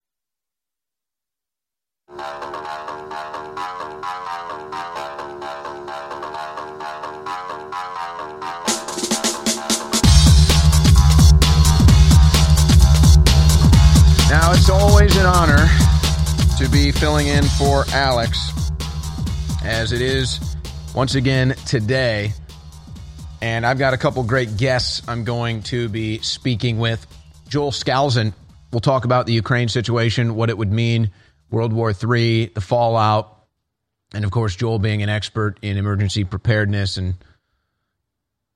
Filling in for Alex, as it is once again today. And I've got a couple great guests I'm going to be speaking with. Joel Skousen will talk about the Ukraine situation, what it would mean, World War III, the fallout, and of course, Joel being an expert in emergency preparedness and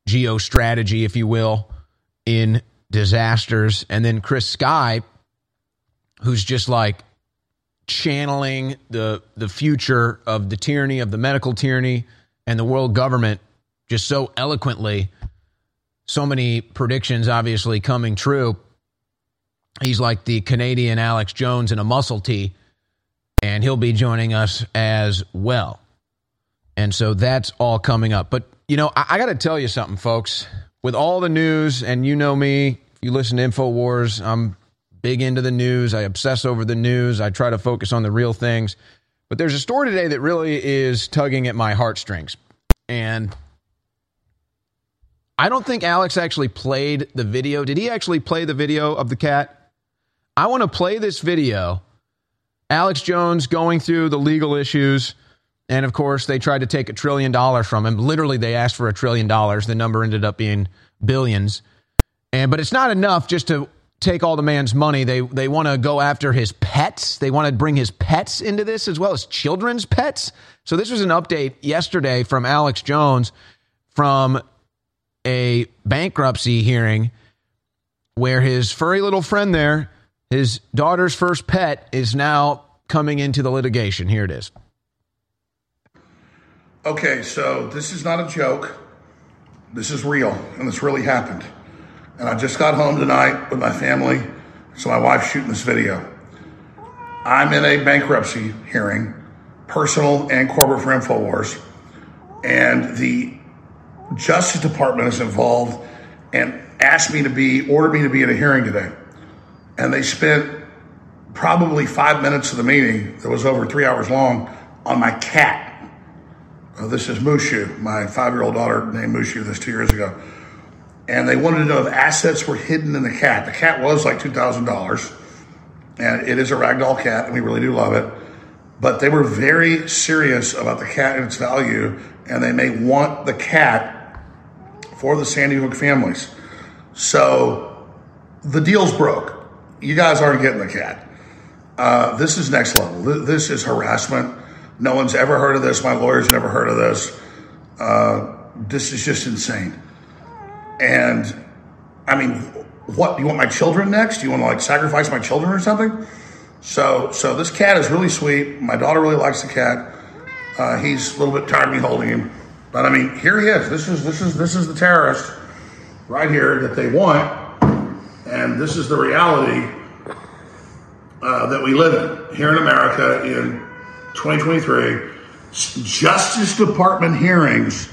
geostrategy, if you will, in disasters. And then Chris Sky, who's just like channeling the the future of the tyranny of the medical tyranny and the world government just so eloquently. So many predictions obviously coming true. He's like the canadian alex jones in a muscle tee and he'll be joining us as well. And so that's all coming up. But you know i, I got to tell you something folks. With all the news and you know me you listen to infowars i'm big into the news. I obsess over the news. I try to focus on the real things. But there's a story today that really is tugging at my heartstrings. And I don't think Alex actually played the video. Did he actually play the video of the cat? I want to play this video. Alex Jones going through the legal issues. And of course, they tried to take a trillion dollars from him. Literally, they asked for a trillion dollars. The number ended up being billions. And but it's not enough just to take all the man's money. They they want to go after his pets. They want to bring his pets into this as well as children's pets. So this was an update yesterday from Alex Jones from a bankruptcy hearing where his furry little friend there, his daughter's first pet is now coming into the litigation. Here it is. Okay, so this is not a joke. This is real, and this really happened. And I just got home tonight with my family, so my wife's shooting this video. I'm in a bankruptcy hearing, personal and corporate for InfoWars, and the Justice Department is involved and asked me to be, ordered me to be at a hearing today. And they spent probably five minutes of the meeting that was over three hours long on my cat. Uh, this is Mushu, my five year old daughter named Mushu this two years ago. And they wanted to know if assets were hidden in the cat. The cat was like $2,000, and it is a ragdoll cat, and we really do love it. But they were very serious about the cat and its value, and they may want the cat for the Sandy Hook families. So the deal's broke. You guys aren't getting the cat. Uh, this is next level. This is harassment. No one's ever heard of this. My lawyer's never heard of this. Uh, this is just insane. And I mean, what? You want my children next? Do You want to like sacrifice my children or something? So, so this cat is really sweet. My daughter really likes the cat. Uh, he's a little bit tired of me holding him, but I mean, here he is. This is this is this is the terrorist right here that they want, and this is the reality uh, that we live in here in America in 2023. Justice Department hearings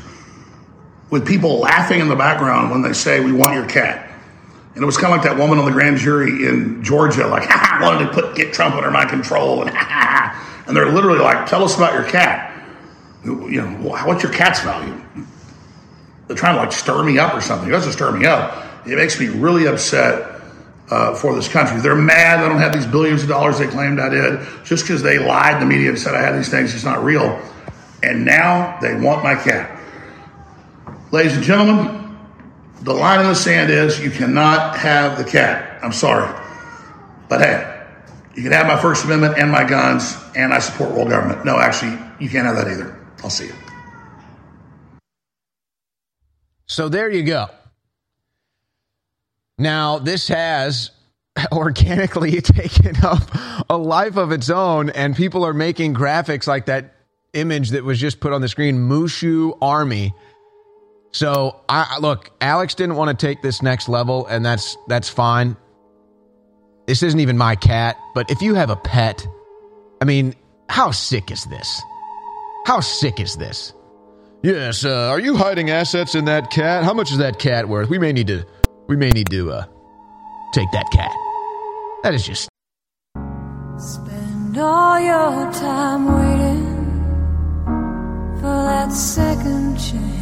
with people laughing in the background when they say, We want your cat. And it was kind of like that woman on the grand jury in Georgia, like, ha, ha, wanted to put get Trump under my control, and ha, ha. And they're literally like, tell us about your cat. You know, what's your cat's value? They're trying to like stir me up or something. It doesn't stir me up. It makes me really upset uh, for this country. They're mad I don't have these billions of dollars they claimed I did just because they lied in the media and said I had these things. It's not real. And now they want my cat. Ladies and gentlemen, the line in the sand is you cannot have the cat. I'm sorry. But hey, you can have my First Amendment and my guns, and I support world government. No, actually, you can't have that either. I'll see you. So there you go. Now, this has organically taken up a life of its own, and people are making graphics like that image that was just put on the screen Mushu Army. So, I look, Alex didn't want to take this next level, and that's that's fine. This isn't even my cat, but if you have a pet, I mean, how sick is this? How sick is this? Yes, uh, are you hiding assets in that cat? How much is that cat worth? We may need to we may need to uh take that cat. That is just Spend all your time waiting for that second chance,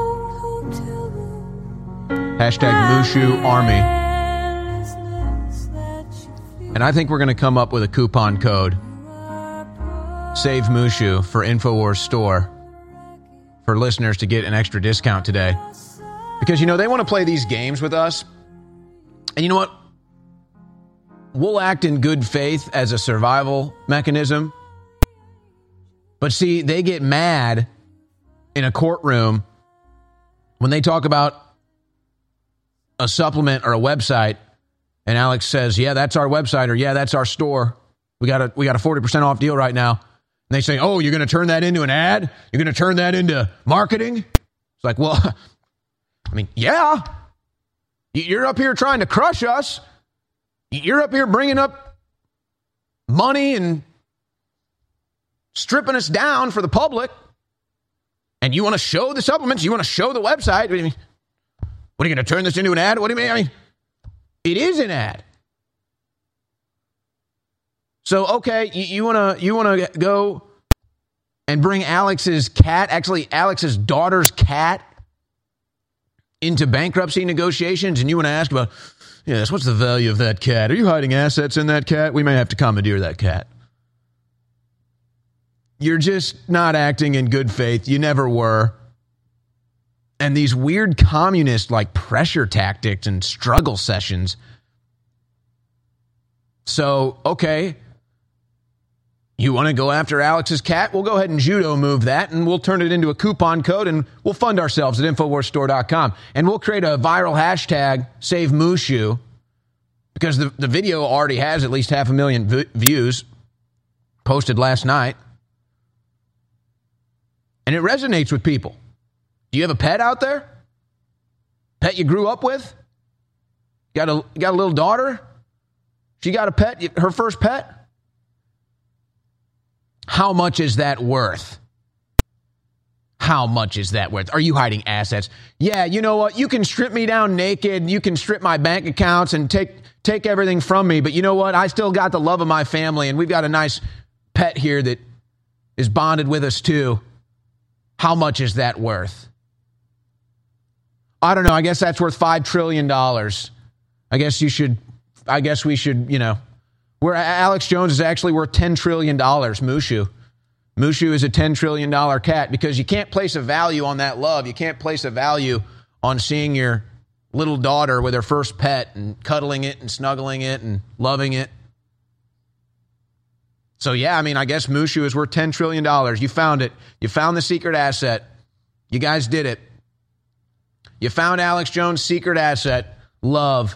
Hashtag Mushu Army. And I think we're going to come up with a coupon code. Save Mushu for InfoWars Store for listeners to get an extra discount today. Because, you know, they want to play these games with us. And you know what? We'll act in good faith as a survival mechanism. But see, they get mad in a courtroom when they talk about a supplement or a website and Alex says, "Yeah, that's our website or yeah, that's our store. We got a we got a 40% off deal right now." And they say, "Oh, you're going to turn that into an ad? You're going to turn that into marketing?" It's like, "Well, I mean, yeah. You're up here trying to crush us. You're up here bringing up money and stripping us down for the public. And you want to show the supplements, you want to show the website. You mean? What are you going to turn this into an ad? What do you mean? I mean, it is an ad. So okay, you, you wanna you wanna go and bring Alex's cat, actually Alex's daughter's cat, into bankruptcy negotiations, and you want to ask about, yes, what's the value of that cat? Are you hiding assets in that cat? We may have to commandeer that cat. You're just not acting in good faith. You never were. And these weird communist like pressure tactics and struggle sessions. So, okay, you want to go after Alex's cat? We'll go ahead and judo move that and we'll turn it into a coupon code and we'll fund ourselves at InfoWarsStore.com. And we'll create a viral hashtag, Save Mushu, because the, the video already has at least half a million v- views posted last night. And it resonates with people. Do you have a pet out there? Pet you grew up with? Got a, got a little daughter? She got a pet, her first pet? How much is that worth? How much is that worth? Are you hiding assets? Yeah, you know what? You can strip me down naked, you can strip my bank accounts and take take everything from me, but you know what? I still got the love of my family and we've got a nice pet here that is bonded with us too. How much is that worth? I don't know. I guess that's worth 5 trillion dollars. I guess you should I guess we should, you know, where Alex Jones is actually worth $10 trillion, Mushu. Mushu is a $10 trillion cat because you can't place a value on that love. You can't place a value on seeing your little daughter with her first pet and cuddling it and snuggling it and loving it. So, yeah, I mean, I guess Mushu is worth $10 trillion. You found it. You found the secret asset. You guys did it. You found Alex Jones' secret asset, love.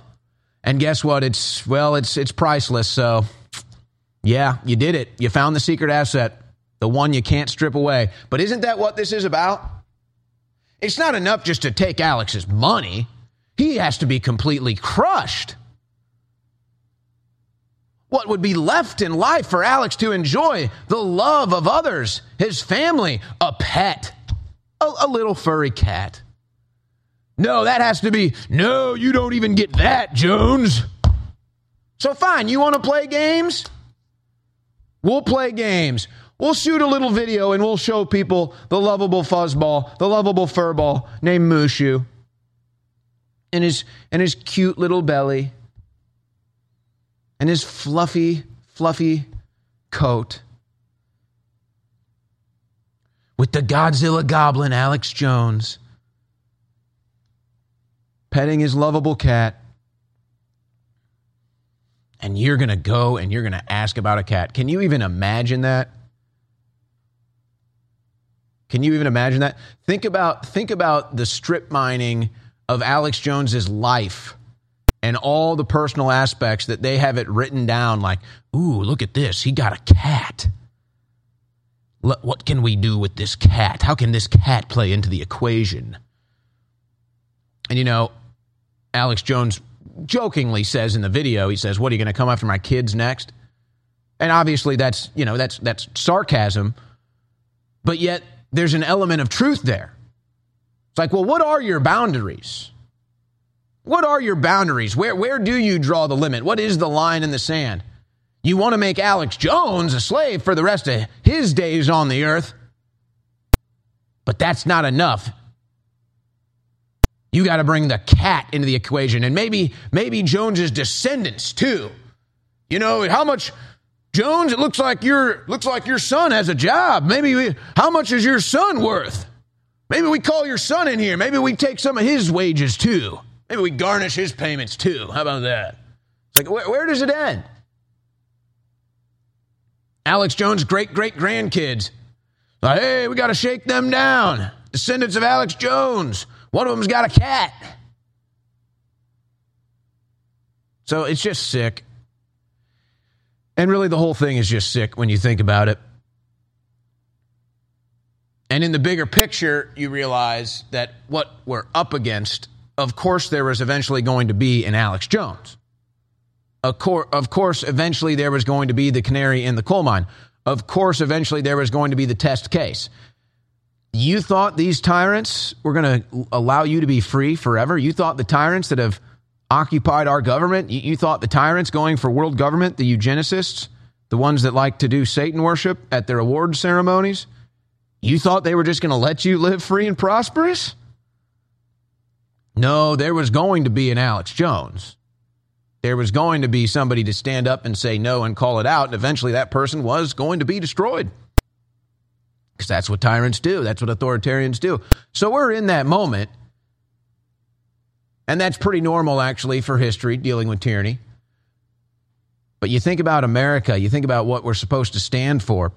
And guess what? It's, well, it's, it's priceless. So, yeah, you did it. You found the secret asset, the one you can't strip away. But isn't that what this is about? It's not enough just to take Alex's money, he has to be completely crushed. What would be left in life for Alex to enjoy? The love of others, his family, a pet, a, a little furry cat. No, that has to be, no, you don't even get that, Jones. So fine, you want to play games? We'll play games. We'll shoot a little video and we'll show people the lovable fuzzball, the lovable furball named Mushu, and his and his cute little belly, and his fluffy, fluffy coat. With the Godzilla goblin Alex Jones petting his lovable cat. And you're going to go and you're going to ask about a cat. Can you even imagine that? Can you even imagine that? Think about think about the strip mining of Alex Jones's life and all the personal aspects that they have it written down like, "Ooh, look at this. He got a cat. What can we do with this cat? How can this cat play into the equation?" And you know, Alex Jones jokingly says in the video, he says, "What are you going to come after my kids next?" And obviously that's, you know, that's that's sarcasm. But yet there's an element of truth there. It's like, well, what are your boundaries? What are your boundaries? Where, where do you draw the limit? What is the line in the sand? You want to make Alex Jones a slave for the rest of his days on the earth, but that's not enough. You got to bring the cat into the equation, and maybe maybe Jones's descendants too. You know how much Jones? It looks like your looks like your son has a job. Maybe we, how much is your son worth? Maybe we call your son in here. Maybe we take some of his wages too. Maybe we garnish his payments too. How about that? It's like where, where does it end? Alex Jones' great great grandkids. Like, hey, we got to shake them down. Descendants of Alex Jones. One of them's got a cat. So it's just sick. And really, the whole thing is just sick when you think about it. And in the bigger picture, you realize that what we're up against, of course, there was eventually going to be an Alex Jones. Of, cour- of course, eventually there was going to be the canary in the coal mine. Of course, eventually there was going to be the test case. You thought these tyrants were going to allow you to be free forever? You thought the tyrants that have occupied our government, you, you thought the tyrants going for world government, the eugenicists, the ones that like to do Satan worship at their award ceremonies, you thought they were just going to let you live free and prosperous? No, there was going to be an Alex Jones. There was going to be somebody to stand up and say no and call it out, and eventually that person was going to be destroyed. Because that's what tyrants do, that's what authoritarians do. So we're in that moment, and that's pretty normal actually for history dealing with tyranny. But you think about America, you think about what we're supposed to stand for,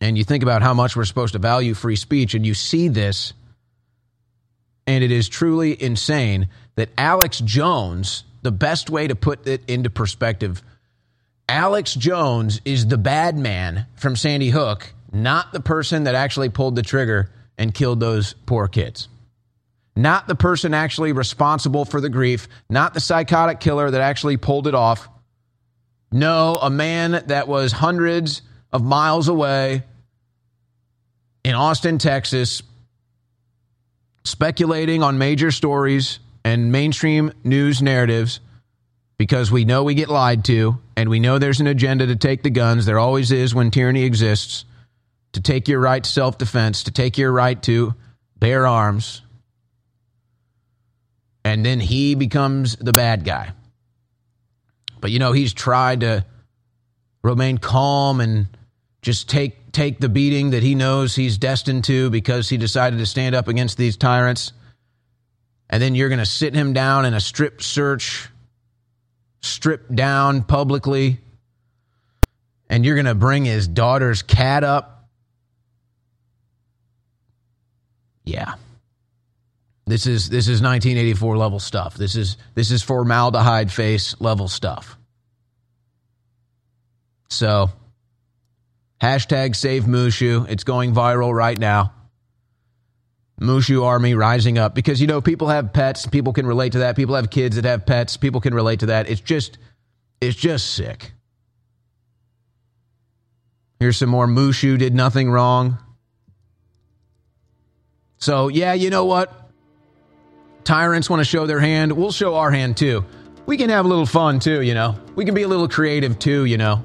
and you think about how much we're supposed to value free speech, and you see this, and it is truly insane that Alex Jones, the best way to put it into perspective, Alex Jones is the bad man from Sandy Hook, not the person that actually pulled the trigger and killed those poor kids. Not the person actually responsible for the grief, not the psychotic killer that actually pulled it off. No, a man that was hundreds of miles away in Austin, Texas, speculating on major stories and mainstream news narratives because we know we get lied to and we know there's an agenda to take the guns. There always is when tyranny exists to take your right to self defense, to take your right to bear arms. And then he becomes the bad guy. But you know, he's tried to remain calm and just take take the beating that he knows he's destined to because he decided to stand up against these tyrants. And then you're going to sit him down in a strip search, strip down publicly, and you're going to bring his daughter's cat up. Yeah. This is this is 1984 level stuff. This is this is formaldehyde face level stuff. So, hashtag save Mushu. It's going viral right now. Mushu Army rising up because you know people have pets. People can relate to that. People have kids that have pets. People can relate to that. It's just, it's just sick. Here's some more Mushu did nothing wrong. So yeah, you know what? Tyrants want to show their hand. We'll show our hand too. We can have a little fun too, you know. We can be a little creative too, you know.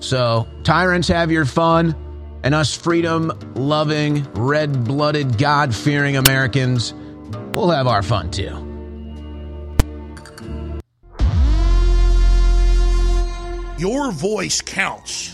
So, tyrants have your fun, and us freedom loving, red blooded, God fearing Americans, we'll have our fun too. Your voice counts.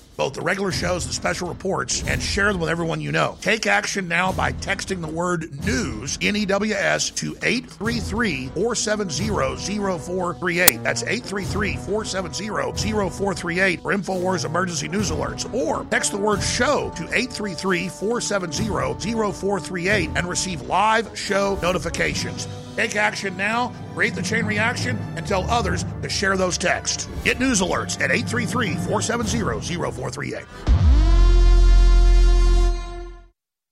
both the regular shows, the special reports, and share them with everyone you know. Take action now by texting the word news, N E W S, to 833 470 0438. That's 833 470 0438 for InfoWars emergency news alerts. Or text the word show to 833 470 0438 and receive live show notifications. Take action now, create the chain reaction, and tell others to share those texts. Get news alerts at 833 470 0438. 1038.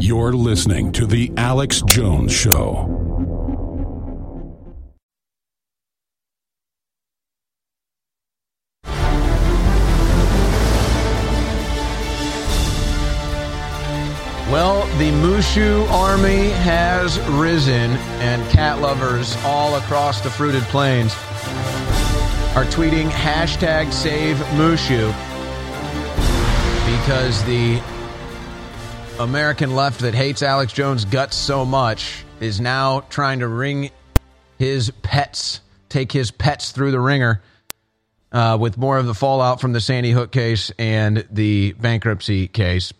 You're listening to The Alex Jones Show. Well, the Mushu army has risen, and cat lovers all across the fruited plains are tweeting hashtag save Mushu because the American left that hates Alex Jones' guts so much is now trying to ring his pets, take his pets through the ringer uh, with more of the fallout from the Sandy Hook case and the bankruptcy case.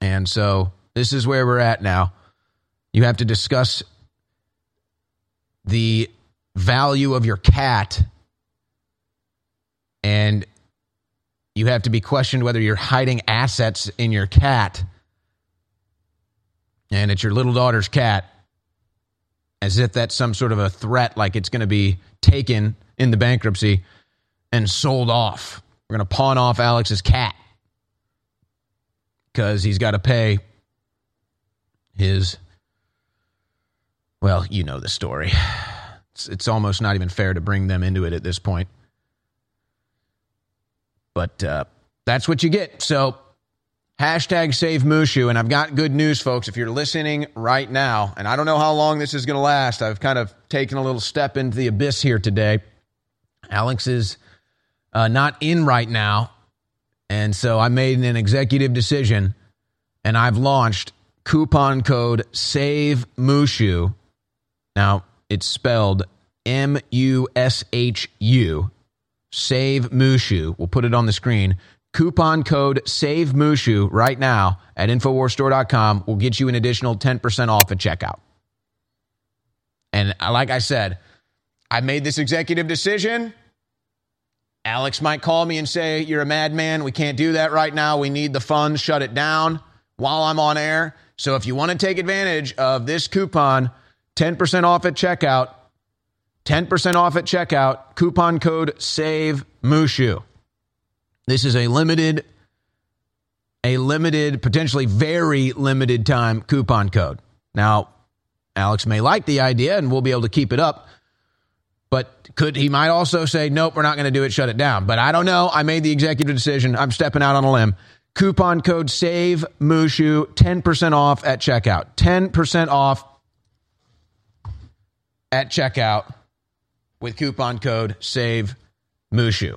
And so this is where we're at now. You have to discuss the value of your cat and you have to be questioned whether you're hiding assets in your cat. And it's your little daughter's cat as if that's some sort of a threat like it's going to be taken in the bankruptcy and sold off. We're going to pawn off alex's cat because he's got to pay his well you know the story. It's, it's almost not even fair to bring them into it at this point but uh, that's what you get. So hashtag save Mushu. And I've got good news, folks. If you're listening right now, and I don't know how long this is going to last, I've kind of taken a little step into the abyss here today. Alex is uh, not in right now. And so I made an executive decision and I've launched coupon code SAVE Mushu. Now, it's spelled M U S H U. Save Mushu. We'll put it on the screen. Coupon code SAVE Mushu right now at InfoWarsStore.com will get you an additional 10% off at checkout. And like I said, I made this executive decision. Alex might call me and say, You're a madman. We can't do that right now. We need the funds. Shut it down while I'm on air. So if you want to take advantage of this coupon, 10% off at checkout, 10% off at checkout, coupon code SAVE Mushu. This is a limited, a limited, potentially very limited time coupon code. Now, Alex may like the idea and we'll be able to keep it up. But could he might also say, nope, we're not going to do it, shut it down. But I don't know. I made the executive decision. I'm stepping out on a limb. Coupon code SAVE Mushu, 10% off at checkout. 10% off at checkout with coupon code SAVE Mushu.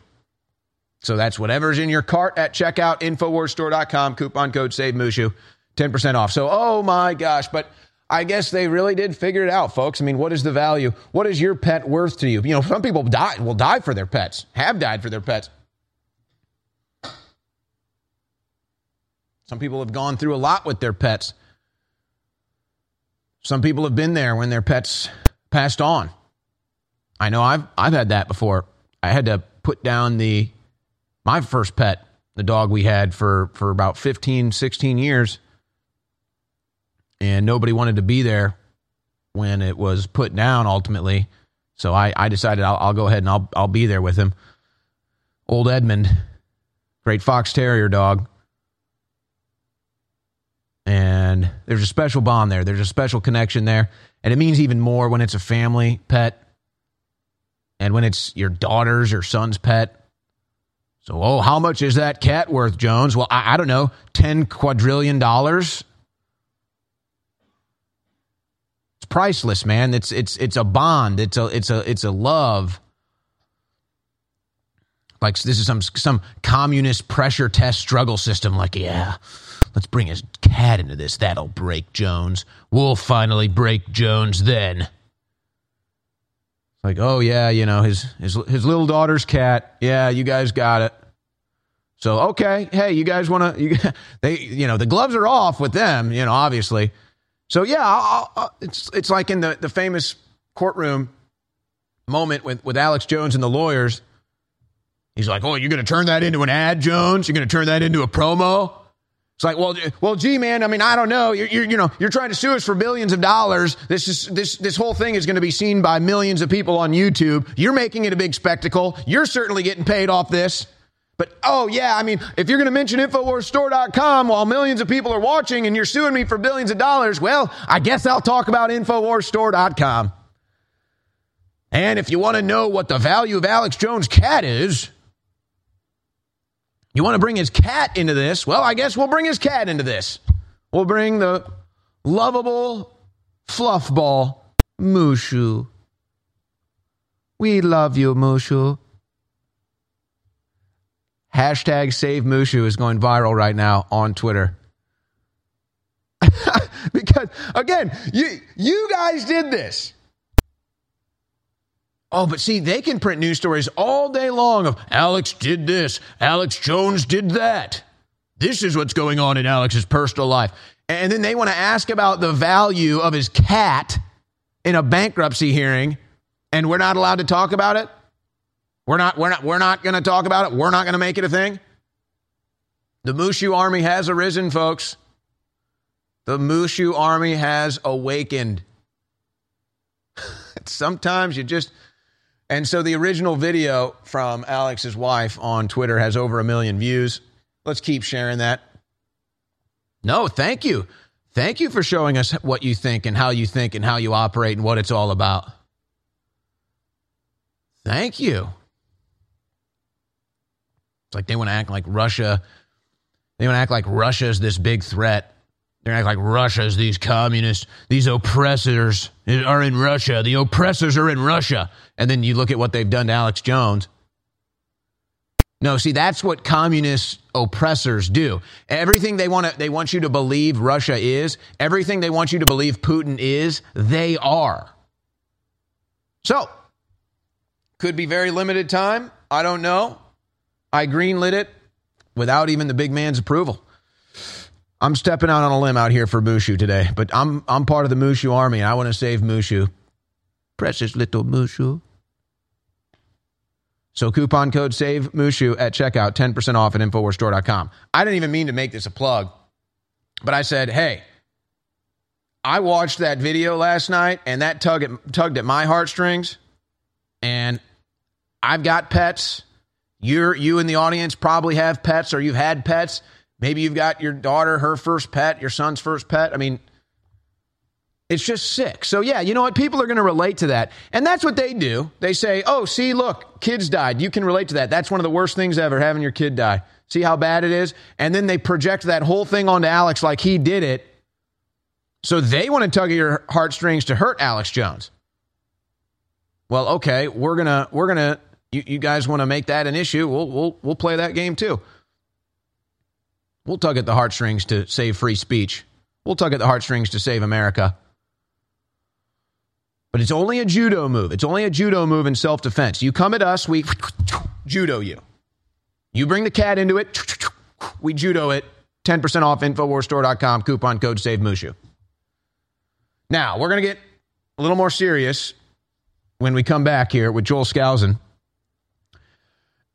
So that's whatever's in your cart at checkout, InfoWarsStore.com, coupon code SAVE Mushu, 10% off. So, oh my gosh, but I guess they really did figure it out, folks. I mean, what is the value? What is your pet worth to you? You know, some people die will die for their pets, have died for their pets. Some people have gone through a lot with their pets. Some people have been there when their pets passed on. I know I've I've had that before. I had to put down the my first pet, the dog we had for for about 15, 16 years. And nobody wanted to be there when it was put down ultimately. So I, I decided I'll, I'll go ahead and I'll I'll be there with him. Old Edmund, great fox terrier dog. And there's a special bond there. There's a special connection there. And it means even more when it's a family pet and when it's your daughter's or son's pet. So, oh, how much is that cat worth, Jones? Well, I, I don't know, 10 quadrillion dollars. It's priceless, man. It's it's it's a bond. It's a it's a it's a love. Like this is some some communist pressure test struggle system. Like, yeah, let's bring his cat into this. That'll break Jones. We'll finally break Jones then. Like, oh yeah, you know his his his little daughter's cat. Yeah, you guys got it. So okay, hey, you guys want to? You, they, you know, the gloves are off with them. You know, obviously. So yeah, I'll, I'll, it's it's like in the the famous courtroom moment with with Alex Jones and the lawyers. He's like, "Oh, you're going to turn that into an ad, Jones? You're going to turn that into a promo?" It's like, well, well, gee, man. I mean, I don't know. You're, you're, you know, you're trying to sue us for billions of dollars. This is this this whole thing is going to be seen by millions of people on YouTube. You're making it a big spectacle. You're certainly getting paid off this. But oh yeah, I mean, if you're going to mention Infowarsstore.com while millions of people are watching and you're suing me for billions of dollars, well, I guess I'll talk about Infowarsstore.com. And if you want to know what the value of Alex Jones' cat is, you want to bring his cat into this? Well, I guess we'll bring his cat into this. We'll bring the lovable fluff ball, Mushu. We love you, Mushu. Hashtag Save Mushu is going viral right now on Twitter. because again, you you guys did this. Oh, but see, they can print news stories all day long of Alex did this, Alex Jones did that. This is what's going on in Alex's personal life. And then they want to ask about the value of his cat in a bankruptcy hearing, and we're not allowed to talk about it? We're not we're not we're not going to talk about it. We're not going to make it a thing. The Mushu army has arisen, folks. The Mushu army has awakened. Sometimes you just and so the original video from Alex's wife on Twitter has over a million views. Let's keep sharing that. No, thank you. Thank you for showing us what you think and how you think and how you operate and what it's all about. Thank you. It's like they want to act like Russia. They want to act like Russia is this big threat. They act like Russia's these communists, these oppressors are in Russia. The oppressors are in Russia. And then you look at what they've done to Alex Jones. No, see, that's what communist oppressors do. Everything they want to, they want you to believe Russia is, everything they want you to believe Putin is, they are. So, could be very limited time. I don't know. I greenlit it without even the big man's approval. I'm stepping out on a limb out here for Mushu today, but I'm I'm part of the Mushu army and I want to save Mushu. Precious little Mushu. So coupon code save Mushu at checkout, 10% off at InfoWarsStore.com. I didn't even mean to make this a plug, but I said, hey, I watched that video last night and that tug at, tugged at my heartstrings. And I've got pets. You're you in the audience probably have pets or you've had pets. Maybe you've got your daughter, her first pet, your son's first pet. I mean, it's just sick. So, yeah, you know what? People are going to relate to that. And that's what they do. They say, oh, see, look, kids died. You can relate to that. That's one of the worst things ever, having your kid die. See how bad it is? And then they project that whole thing onto Alex like he did it. So they want to tug at your heartstrings to hurt Alex Jones. Well, okay, we're gonna we're gonna you, you guys want to make that an issue? We'll we'll we'll play that game too. We'll tug at the heartstrings to save free speech. We'll tug at the heartstrings to save America. But it's only a judo move. It's only a judo move in self defense. You come at us, we judo you. You bring the cat into it, we judo it. 10% off InfoWarsStore.com, coupon code Save Mushu. Now, we're going to get a little more serious when we come back here with Joel Skousen.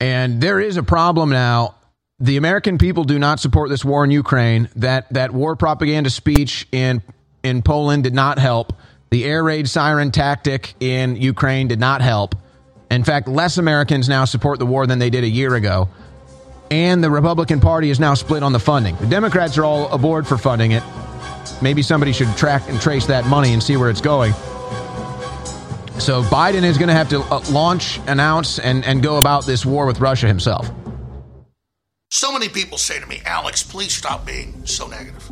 And there is a problem now. The American people do not support this war in Ukraine. That that war propaganda speech in in Poland did not help. The air raid siren tactic in Ukraine did not help. In fact, less Americans now support the war than they did a year ago. And the Republican Party is now split on the funding. The Democrats are all aboard for funding it. Maybe somebody should track and trace that money and see where it's going. So Biden is going to have to uh, launch, announce, and, and go about this war with Russia himself. So many people say to me, Alex, please stop being so negative.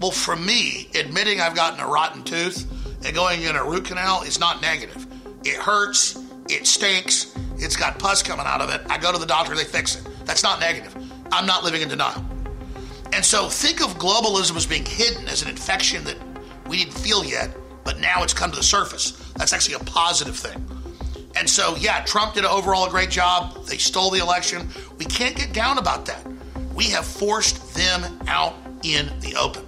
Well, for me, admitting I've gotten a rotten tooth and going in a root canal is not negative. It hurts, it stinks, it's got pus coming out of it. I go to the doctor, they fix it. That's not negative. I'm not living in denial. And so think of globalism as being hidden as an infection that we didn't feel yet, but now it's come to the surface. That's actually a positive thing. And so, yeah, Trump did an overall great job. They stole the election. We can't get down about that. We have forced them out in the open.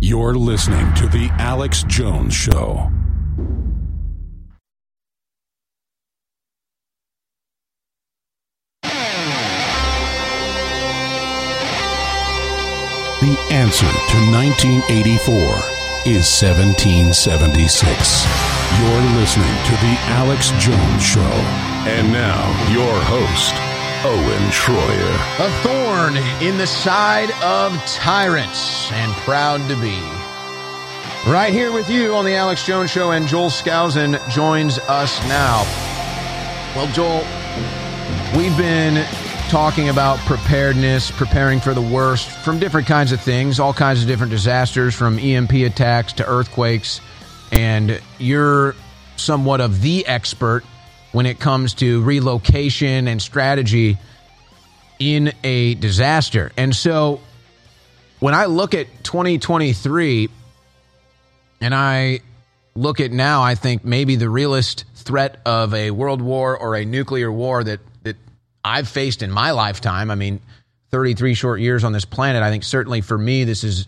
You're listening to The Alex Jones Show. The answer to 1984 is 1776. You're listening to The Alex Jones Show. And now, your host, Owen Shroyer. A thorn in the side of tyrants, and proud to be. Right here with you on the Alex Jones Show, and Joel Skousen joins us now. Well, Joel, we've been talking about preparedness, preparing for the worst from different kinds of things, all kinds of different disasters, from EMP attacks to earthquakes, and you're somewhat of the expert when it comes to relocation and strategy in a disaster. And so when I look at 2023 and I look at now, I think maybe the realest threat of a world war or a nuclear war that, that I've faced in my lifetime. I mean, 33 short years on this planet. I think certainly for me, this is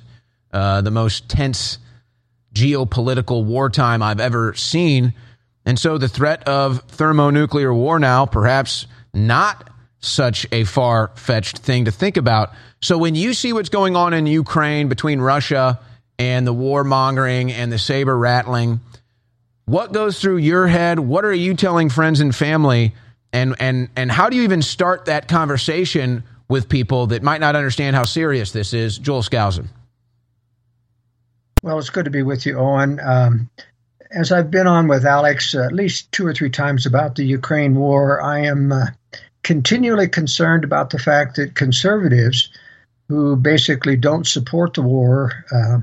uh, the most tense geopolitical wartime I've ever seen. And so the threat of thermonuclear war now, perhaps not such a far fetched thing to think about. So when you see what's going on in Ukraine between Russia and the warmongering and the saber rattling, what goes through your head? What are you telling friends and family? And, and, and how do you even start that conversation with people that might not understand how serious this is. Joel Skousen. Well, it's good to be with you, Owen. Um, as I've been on with Alex uh, at least two or three times about the Ukraine war, I am uh, continually concerned about the fact that conservatives who basically don't support the war uh,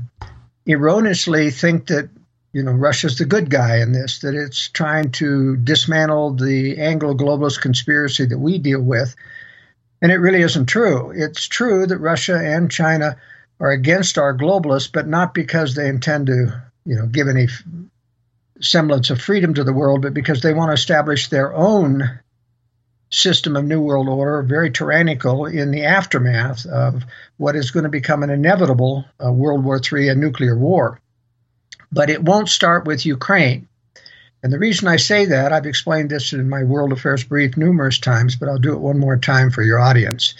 erroneously think that you know Russia's the good guy in this, that it's trying to dismantle the Anglo-globalist conspiracy that we deal with, and it really isn't true. It's true that Russia and China are against our globalists, but not because they intend to you know give any semblance of freedom to the world, but because they want to establish their own system of New World Order, very tyrannical in the aftermath of what is going to become an inevitable uh, World War III, a nuclear war. But it won't start with Ukraine. And the reason I say that, I've explained this in my World Affairs brief numerous times, but I'll do it one more time for your audience.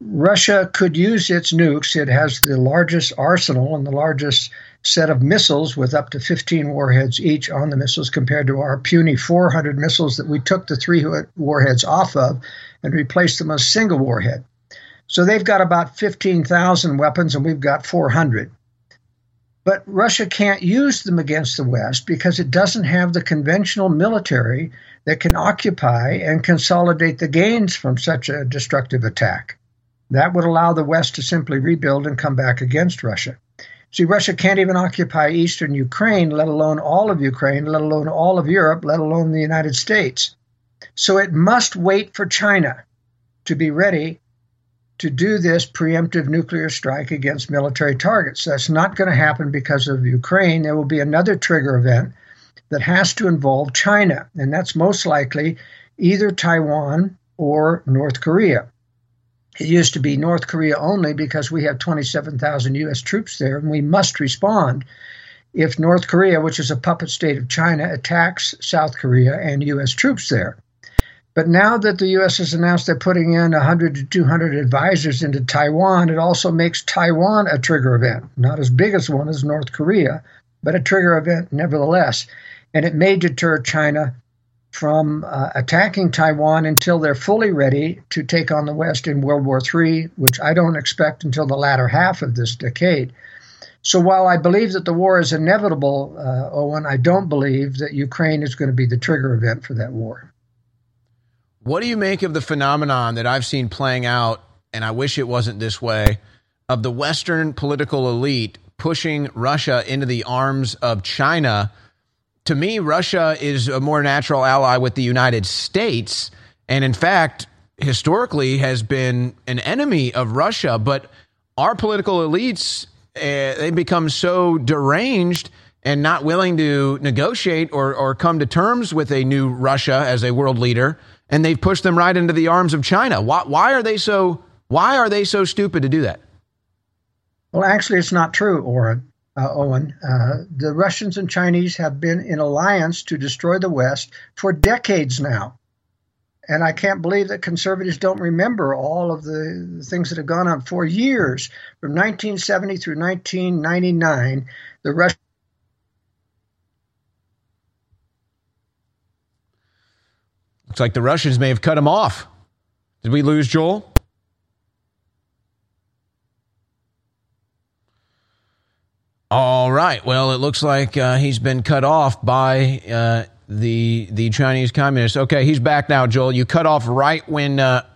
Russia could use its nukes. It has the largest arsenal and the largest set of missiles with up to 15 warheads each on the missiles compared to our puny 400 missiles that we took the three warheads off of and replaced them with a single warhead. So they've got about 15,000 weapons and we've got 400. But Russia can't use them against the West because it doesn't have the conventional military that can occupy and consolidate the gains from such a destructive attack. That would allow the West to simply rebuild and come back against Russia. See, Russia can't even occupy eastern Ukraine, let alone all of Ukraine, let alone all of Europe, let alone the United States. So it must wait for China to be ready to do this preemptive nuclear strike against military targets. That's not going to happen because of Ukraine. There will be another trigger event that has to involve China, and that's most likely either Taiwan or North Korea. It used to be North Korea only because we have 27,000 U.S. troops there, and we must respond if North Korea, which is a puppet state of China, attacks South Korea and U.S. troops there. But now that the U.S. has announced they're putting in 100 to 200 advisors into Taiwan, it also makes Taiwan a trigger event. Not as big as one as North Korea, but a trigger event nevertheless. And it may deter China from uh, attacking Taiwan until they're fully ready to take on the West in World War III, which I don't expect until the latter half of this decade. So while I believe that the war is inevitable, uh, Owen, I don't believe that Ukraine is going to be the trigger event for that war. What do you make of the phenomenon that I've seen playing out, and I wish it wasn't this way, of the Western political elite pushing Russia into the arms of China? To me, Russia is a more natural ally with the United States, and in fact, historically has been an enemy of Russia. But our political elites, uh, they become so deranged and not willing to negotiate or, or come to terms with a new Russia as a world leader and they've pushed them right into the arms of China. Why, why are they so why are they so stupid to do that? Well, actually, it's not true, Oren. Uh, Owen. Uh, the Russians and Chinese have been in alliance to destroy the West for decades now. And I can't believe that conservatives don't remember all of the, things that have gone on for years. From 1970 through 1999, the Russians Looks like the Russians may have cut him off. Did we lose Joel? All right. Well, it looks like uh, he's been cut off by uh, the the Chinese communists. Okay, he's back now, Joel. You cut off right when. Uh,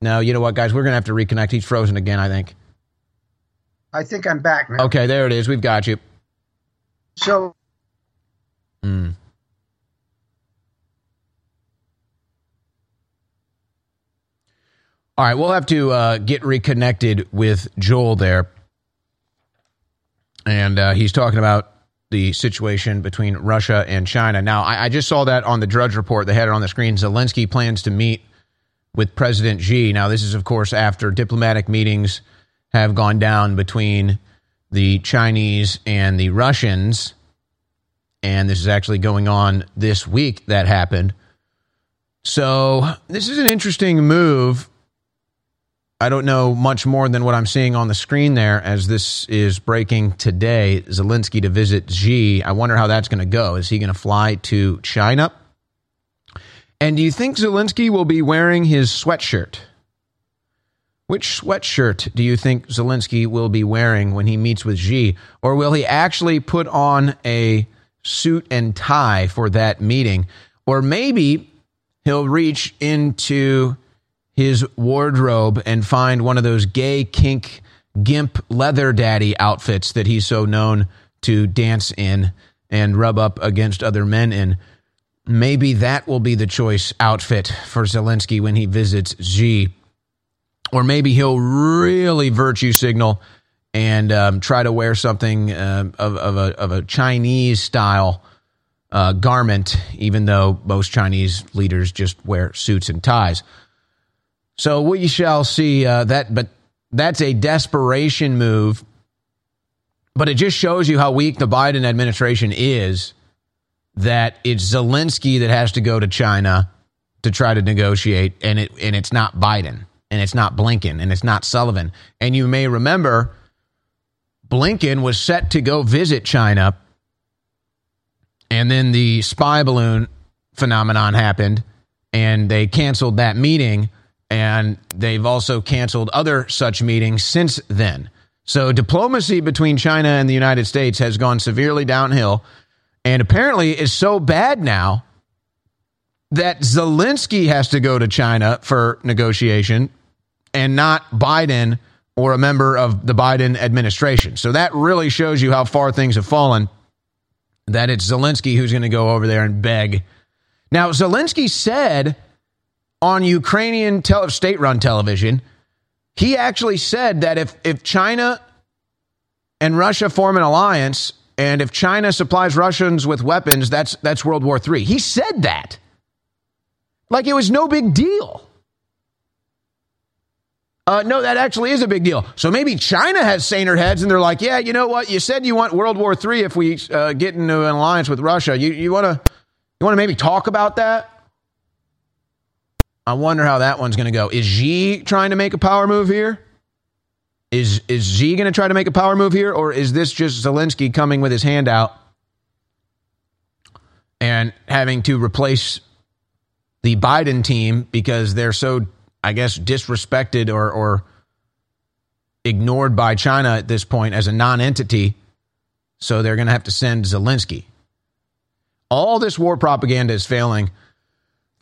no, you know what, guys? We're gonna have to reconnect. He's frozen again. I think. I think I'm back now. Okay, there it is. We've got you. So. Mm. All right, we'll have to uh, get reconnected with Joel there. And uh, he's talking about the situation between Russia and China. Now, I, I, just saw that on the Drudge Report. They had it on the screen. Zelensky plans to meet with President Xi. Now, this is, of course, after diplomatic meetings have gone down between the Chinese and the Russians. And this is actually going on this week that happened. So, this is an interesting move I don't know much more than what I'm seeing on the screen there as this is breaking today. Zelensky to visit Xi. I wonder how that's going to go. Is he going to fly to China? And do you think Zelensky will be wearing his sweatshirt? Which sweatshirt do you think Zelensky will be wearing when he meets with Xi? Or will he actually put on a suit and tie for that meeting? Or maybe he'll reach into his wardrobe and find one of those gay kink gimp leather daddy outfits that he's so known to dance in and rub up against other men in. Maybe that will be the choice outfit for Zelensky when he visits Xi. Or maybe he'll really virtue signal and um, try to wear something uh, of, of, a, of a Chinese style uh, garment, even though most Chinese leaders just wear suits and ties. So we shall see uh, that, but that's a desperation move. But it just shows you how weak the Biden administration is that it's Zelensky that has to go to China to try to negotiate, and it and it's not Biden, and it's not Blinken, and it's not Sullivan. And you may remember Blinken was set to go visit China, and then the spy balloon phenomenon happened, and they canceled that meeting, and they've also canceled other such meetings since then. So diplomacy between China and the United States has gone severely downhill, and apparently is so bad now that Zelensky has to go to China for negotiation and not Biden or a member of the Biden administration. So that really shows you how far things have fallen. That it's Zelensky who's going to go over there and beg. Now, Zelensky said on Ukrainian state run television, he actually said that if, if China and Russia form an alliance, and if China supplies Russians with weapons, that's, that's World War III. He said that. Like it was no big deal. Uh, no, that actually is a big deal. So maybe China has saner heads, and they're like, "Yeah, you know what? You said you want World War III if we uh, get into an alliance with Russia. You you want to you want to maybe talk about that?" I wonder how that one's going to go. Is Xi trying to make a power move here? Is is Xi going to try to make a power move here, or is this just Zelensky coming with his hand out and having to replace the Biden team because they're so I guess, disrespected or, or ignored by China at this point as a non entity. So they're going to have to send Zelensky. All this war propaganda is failing.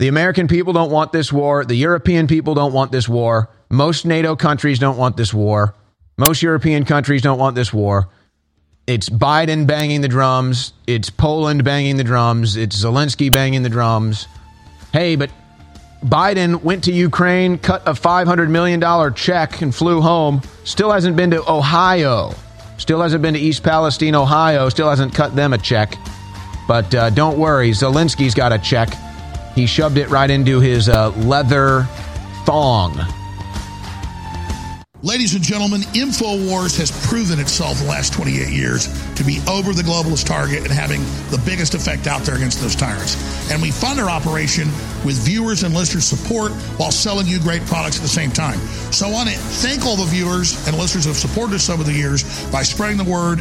The American people don't want this war. The European people don't want this war. Most NATO countries don't want this war. Most European countries don't want this war. It's Biden banging the drums. It's Poland banging the drums. It's Zelensky banging the drums. Hey, but Biden went to Ukraine, cut a $500 million check, and flew home. Still hasn't been to Ohio. Still hasn't been to East Palestine, Ohio. Still hasn't cut them a check. But uh, don't worry, Zelensky's got a check. He shoved it right into his uh, leather thong. Ladies and gentlemen, InfoWars has proven itself the last 28 years to be over the globalist target and having the biggest effect out there against those tyrants. And we fund our operation with viewers and listeners' support while selling you great products at the same time. So I want to thank all the viewers and listeners who have supported us over the years by spreading the word,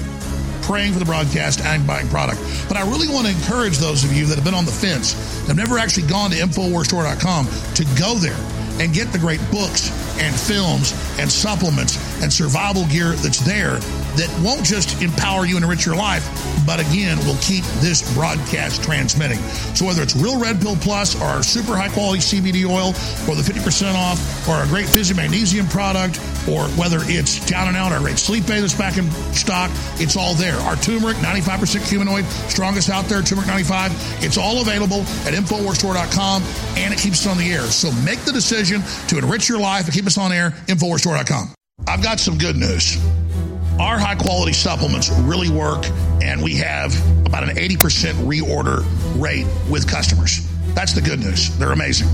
praying for the broadcast, and buying product. But I really want to encourage those of you that have been on the fence, have never actually gone to InfoWarsStore.com, to go there and get the great books and films and supplements and survival gear that's there that won't just empower you and enrich your life, but again, will keep this broadcast transmitting. So whether it's Real Red Pill Plus or our super high quality CBD oil or the 50% off or our great Fizzy Magnesium product or whether it's Down and Out, our great Sleep Aid that's back in stock, it's all there. Our turmeric, 95% curcuminoid, strongest out there, turmeric 95. It's all available at InfoWarsStore.com and it keeps us on the air. So make the decision to enrich your life and keep us on air, InfoWarsStore.com. I've got some good news. Our high quality supplements really work, and we have about an 80% reorder rate with customers. That's the good news. They're amazing.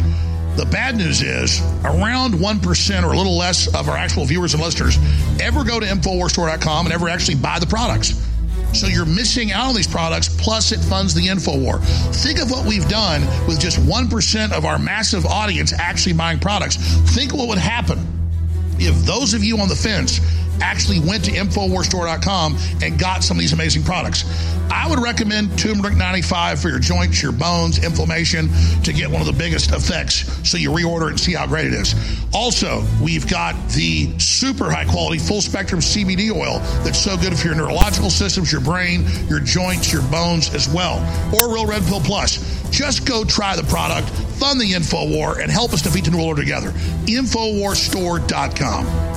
The bad news is around 1% or a little less of our actual viewers and listeners ever go to InfoWarsStore.com and ever actually buy the products. So you're missing out on these products, plus it funds the InfoWar. Think of what we've done with just 1% of our massive audience actually buying products. Think what would happen if those of you on the fence actually went to InfoWarsStore.com and got some of these amazing products. I would recommend Turmeric 95 for your joints, your bones, inflammation to get one of the biggest effects so you reorder and see how great it is. Also, we've got the super high quality full spectrum CBD oil that's so good for your neurological systems, your brain, your joints, your bones as well. Or Real Red Pill Plus. Just go try the product, fund the info war, and help us defeat the New World Order together. Infowarstore.com.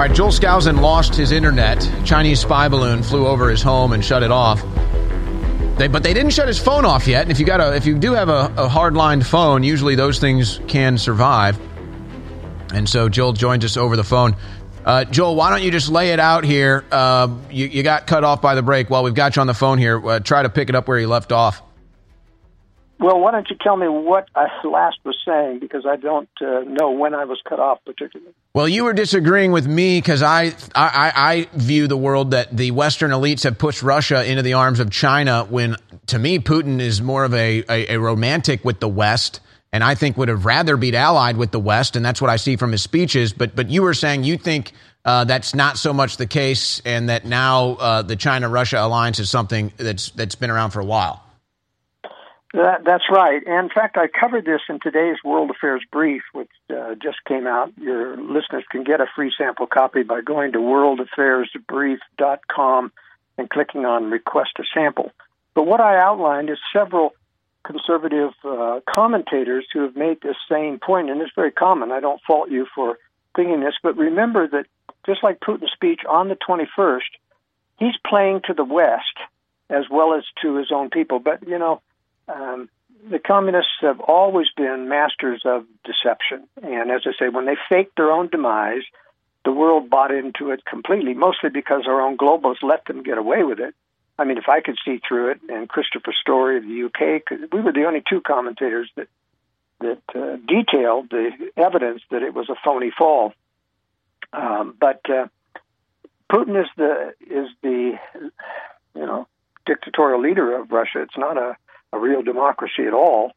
All right, Joel Skousen lost his internet. Chinese spy balloon flew over his home and shut it off. They, but they didn't shut his phone off yet. And if you got a, if you do have a, a hard-lined phone, usually those things can survive. And so Joel joins us over the phone. Uh, Joel, why don't you just lay it out here? Uh, you, you got cut off by the break. While we've got you on the phone here, uh, try to pick it up where you left off. Well, why don't you tell me what I last was saying because I don't uh, know when I was cut off particularly. Well, you were disagreeing with me because I, I I view the world that the Western elites have pushed Russia into the arms of China. When to me, Putin is more of a, a, a romantic with the West, and I think would have rather be allied with the West, and that's what I see from his speeches. But but you were saying you think uh, that's not so much the case, and that now uh, the China Russia alliance is something that's that's been around for a while. That, that's right. And in fact, I covered this in today's World Affairs Brief, which uh, just came out. Your listeners can get a free sample copy by going to worldaffairsbrief.com and clicking on Request a Sample. But what I outlined is several conservative uh, commentators who have made this same point, and it's very common. I don't fault you for thinking this, but remember that just like Putin's speech on the 21st, he's playing to the West as well as to his own people. But, you know, um, the communists have always been masters of deception. And as I say, when they faked their own demise, the world bought into it completely, mostly because our own globalists let them get away with it. I mean, if I could see through it, and Christopher Story of the UK, we were the only two commentators that that uh, detailed the evidence that it was a phony fall. Um, but uh, Putin is the is the you know dictatorial leader of Russia. It's not a real democracy at all.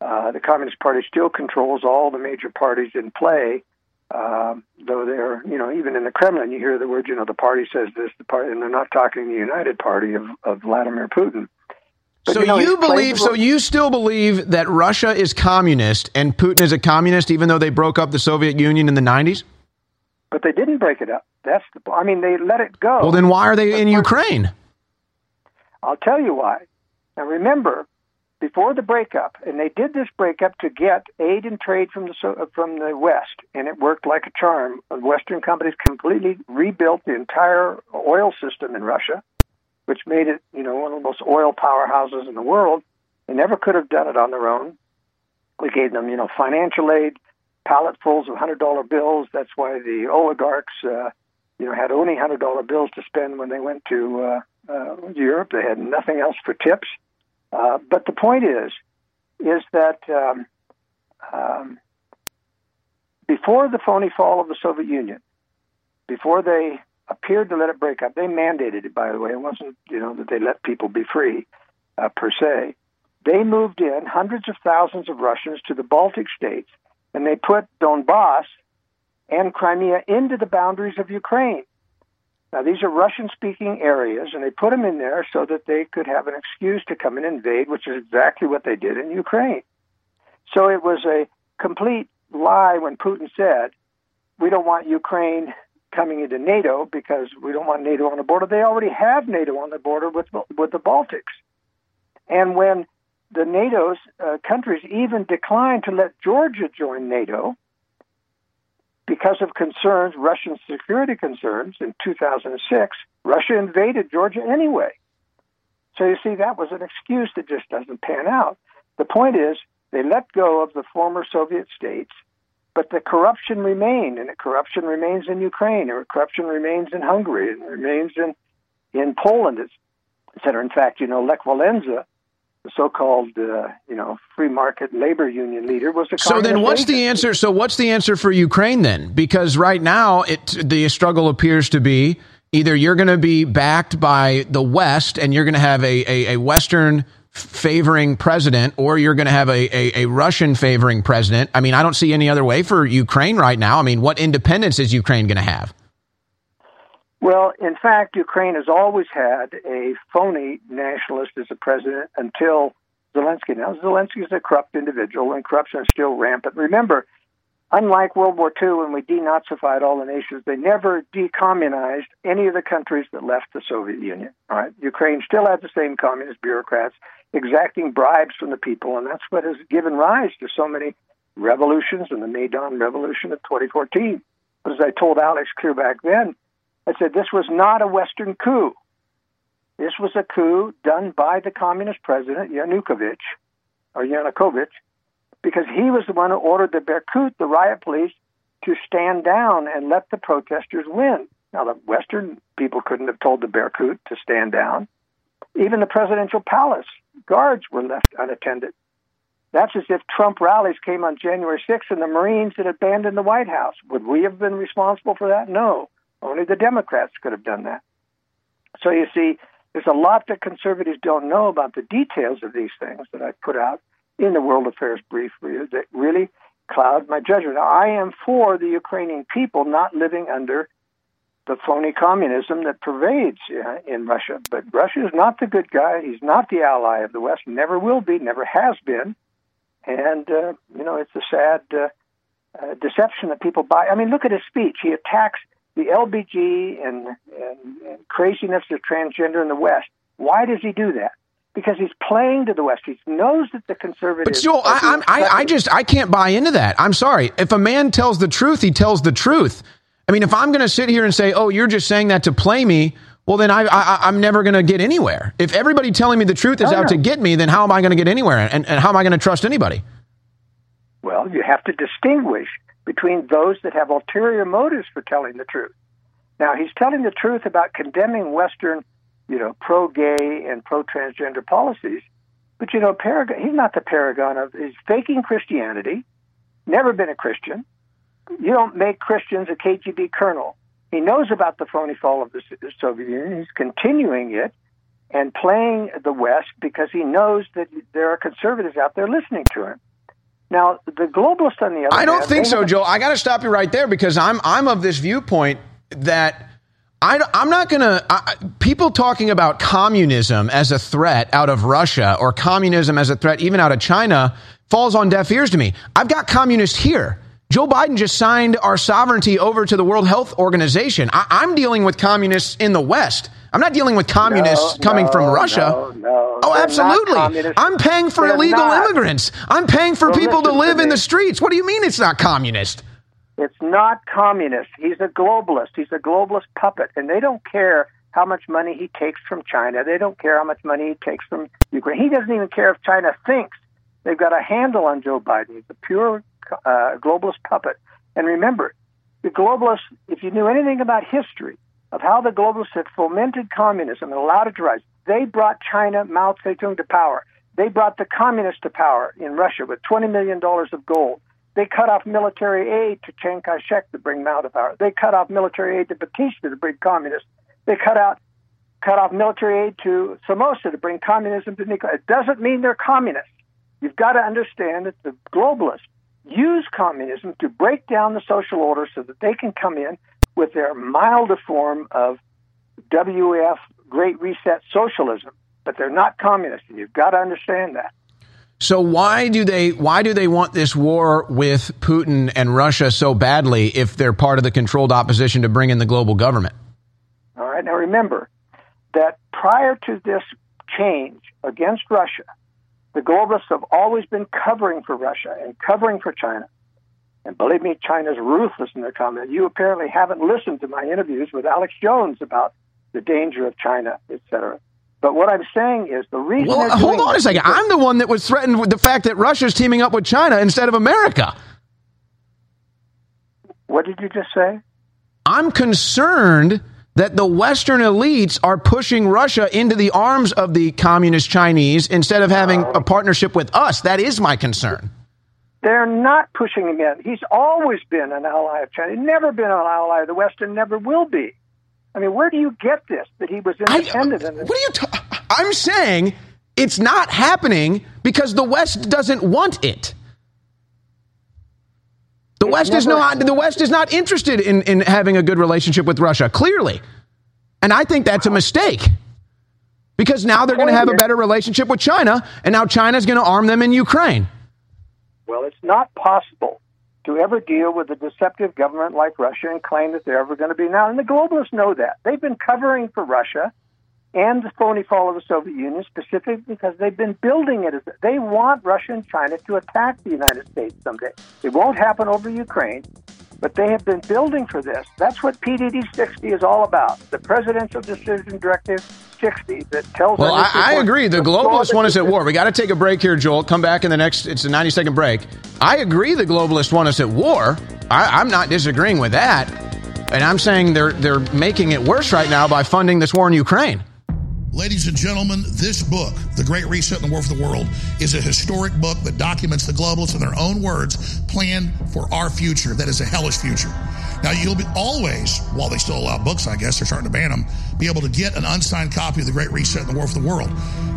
Uh, the Communist Party still controls all the major parties in play, um, though they're, you know, even in the Kremlin, you hear the word, you know, the party says this, the party, and they're not talking the United Party of, of Vladimir Putin. But, so you, know, you believe, so you still believe that Russia is communist and Putin is a communist, even though they broke up the Soviet Union in the '90s? but they didn't break it up. That's the. I mean, they let it go. Well, then why are they in Ukraine? I'll tell you why. Now remember, before the breakup, and they did this breakup to get aid and trade from the from the West, and it worked like a charm. Western companies completely rebuilt the entire oil system in Russia, which made it, you know, one of the most oil powerhouses in the world. They never could have done it on their own. We gave them, you know, financial aid, palletfuls of hundred dollar bills. That's why the oligarchs, uh, you know, had only hundred dollar bills to spend when they went to uh, uh, Europe. They had nothing else for tips. Uh, but the point is, is that um, um, before the phony fall of the Soviet Union, before they appeared to let it break up, they mandated it. By the way, it wasn't you know that they let people be free uh, per se. They moved in hundreds of thousands of Russians to the Baltic states, and they put Donbass and Crimea into the boundaries of Ukraine. Now, these are Russian speaking areas, and they put them in there so that they could have an excuse to come and invade, which is exactly what they did in Ukraine. So it was a complete lie when Putin said, We don't want Ukraine coming into NATO because we don't want NATO on the border. They already have NATO on the border with, with the Baltics. And when the NATO's uh, countries even declined to let Georgia join NATO, because of concerns, Russian security concerns in 2006, Russia invaded Georgia anyway. So you see, that was an excuse that just doesn't pan out. The point is, they let go of the former Soviet states But the corruption remained, and the corruption remains in Ukraine, and corruption remains in Hungary, and remains in in Poland, et cetera. In fact, you know, Lech Walesa, the so-called uh, you know free market labor union leader, was a So then, what's agent. the answer? So what's the answer for Ukraine then? Because right now, it the struggle appears to be either you're going to be backed by the West and you're going to have a, a, a Western favoring president, or you're going to have a, a, a Russian favoring president. I mean, I don't see any other way for Ukraine right now. I mean, what independence is Ukraine going to have? Well, in fact, Ukraine has always had a phony nationalist as a president until Zelensky. Now, Zelensky is a corrupt individual, and corruption is still rampant. Remember, unlike World War II, when we denazified all the nations, they never decommunized any of the countries that left the Soviet Union. All right, Ukraine still had the same communist bureaucrats exacting bribes from the people, and that's what has given rise to so many revolutions and the Maidan Revolution of 2014. But as I told Alex clear back then, I said this was not a Western coup. This was a coup done by the communist president Yanukovych or Yanukovych because he was the one who ordered the Berkut, the riot police, to stand down and let the protesters win. Now, the Western people couldn't have told the Berkut to stand down. Even the presidential palace guards were left unattended. That's as if Trump rallies came on January 6th and the Marines had abandoned the White House. Would we have been responsible for that? No. Only the Democrats could have done that. So you see, there's a lot that conservatives don't know about the details of these things that I put out in the World Affairs Brief that really cloud my judgment. Now, I am for the Ukrainian people not living under the phony communism that pervades uh, in Russia. But Russia is not the good guy. He's not the ally of the West. Never will be. Never has been. And uh, you know, it's a sad uh, uh, deception that people buy. I mean, look at his speech. He attacks the LBG and, and, and craziness of transgender in the West. Why does he do that? Because he's playing to the West. He knows that the conservatives. But Joel, I, I, I, just I can't buy into that. I'm sorry. If a man tells the truth, he tells the truth. I mean, if I'm going to sit here and say, "Oh, you're just saying that to play me," well, then I, I I'm never going to get anywhere. If everybody telling me the truth is No, out no. to get me, then how am I going to get anywhere? And, and how am I going to trust anybody? Well, you have to distinguish between those that have ulterior motives for telling the truth. Now, he's telling the truth about condemning Western, you know, pro-gay and pro-transgender policies, but you know, paragon, he's not the paragon of. He's faking Christianity. Never been a Christian. You don't make Christians a KGB colonel. He knows about the phony fall of the Soviet Union. He's continuing it and playing the West because he knows that there are conservatives out there listening to him. Now, the globalists, on the other I don't hand, think so, Joel. I got to stop you right there because I'm I'm of this viewpoint that I, am not going to. People talking about communism as a threat out of Russia or communism as a threat even out of China falls on deaf ears to me. I've got communists here. Joe Biden just signed our sovereignty over to the World Health Organization. I, I'm dealing with communists in the West. I'm not dealing with communists No, coming from Russia. no, no. Oh, absolutely. I'm paying for They're illegal not. immigrants. I'm paying for Well, people to listen to live in the streets. What do you mean it's not communist? It's not communist. He's a globalist. He's a globalist puppet, and they don't care how much money he takes from China. They don't care how much money he takes from Ukraine. He doesn't even care if China thinks they've got a handle on Joe Biden. He's a pure uh, globalist puppet. And remember, the globalists, if you knew anything about history of how the globalists had fomented communism and allowed it to rise, they brought China, Mao Zedong to power. They brought the communists to power in Russia with $20 million of gold. They cut off military aid to Chiang Kai shek to bring Mao to power. They cut off military aid to Batista to bring communists. They cut out cut off military aid to Somoza to bring communism to Nicaragua. It doesn't mean they're communists. You've got to understand that the globalists use communism to break down the social order so that they can come in with their milder form of WF Great Reset socialism, but they're not communists, and you've got to understand that. So why do they why do they want this war with Putin and Russia so badly if they're part of the controlled opposition to bring in the global government? All right, now remember that prior to this change against Russia, the globalists have always been covering for Russia and covering for China. And believe me, China's ruthless in their comment. You apparently haven't listened to my interviews with Alex Jones about the danger of China, et cetera. But what I'm saying is the reason. Well, hold on a second. I'm the one that was threatened with the fact that Russia's teaming up with China instead of America. What did you just say? I'm concerned that the Western elites are pushing Russia into the arms of the communist Chinese instead of having oh. a partnership with us. That is my concern. They're not pushing him in. He's always been an ally of China. He's never been an ally of the West and never will be. I mean, where do you get this that he was independent? in this? What are you? Ta- I'm saying it's not happening because the West doesn't want it. The West is not. The West is not interested in, in having a good relationship with Russia. Clearly, and I think that's a mistake because now they're going to have a better relationship with China, and now China's going to arm them in Ukraine. Well, it's not possible to ever deal with a deceptive government like Russia and claim that they're ever going to be now. And the globalists know that. They've been covering for Russia and the phony fall of the Soviet Union specifically because they've been building it. As, they want Russia and China to attack the United States someday. It won't happen over Ukraine, but they have been building for this. That's what PDD 60 is all about. The Presidential Decision Directive 60 that tells Well, us I, I agree. The globalists want us at war. We got to take a break here, Joel. Come back in the next. It's a 90 second break. I agree. The globalists want us at war. I, I'm not disagreeing with that, and I'm saying they're they're making it worse right now by funding this war in Ukraine. Ladies and gentlemen, this book, The Great Reset and the War for the World, is a historic book that documents the globalists in their own words plan for our future that is a hellish future. Now, you'll be always, while they still allow books, I guess they're starting to ban them, be able to get an unsigned copy of The Great Reset and the War for the World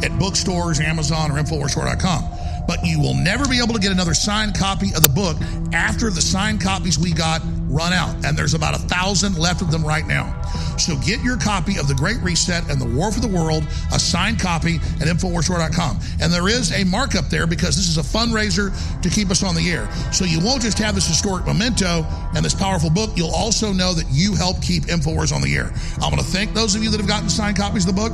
at bookstores, Amazon, or InfoWarsStore.com. But you will never be able to get another signed copy of the book after the signed copies we got run out. And there's about a thousand left of them right now. So get your copy of The Great Reset and the War for the World, a signed copy at InfoWarsStore.com. And there is a markup there because this is a fundraiser to keep us on the air. So you won't just have this historic memento and this powerful book, you'll also know that you help keep InfoWars on the air. I'm going to thank those of you that have gotten signed copies of the book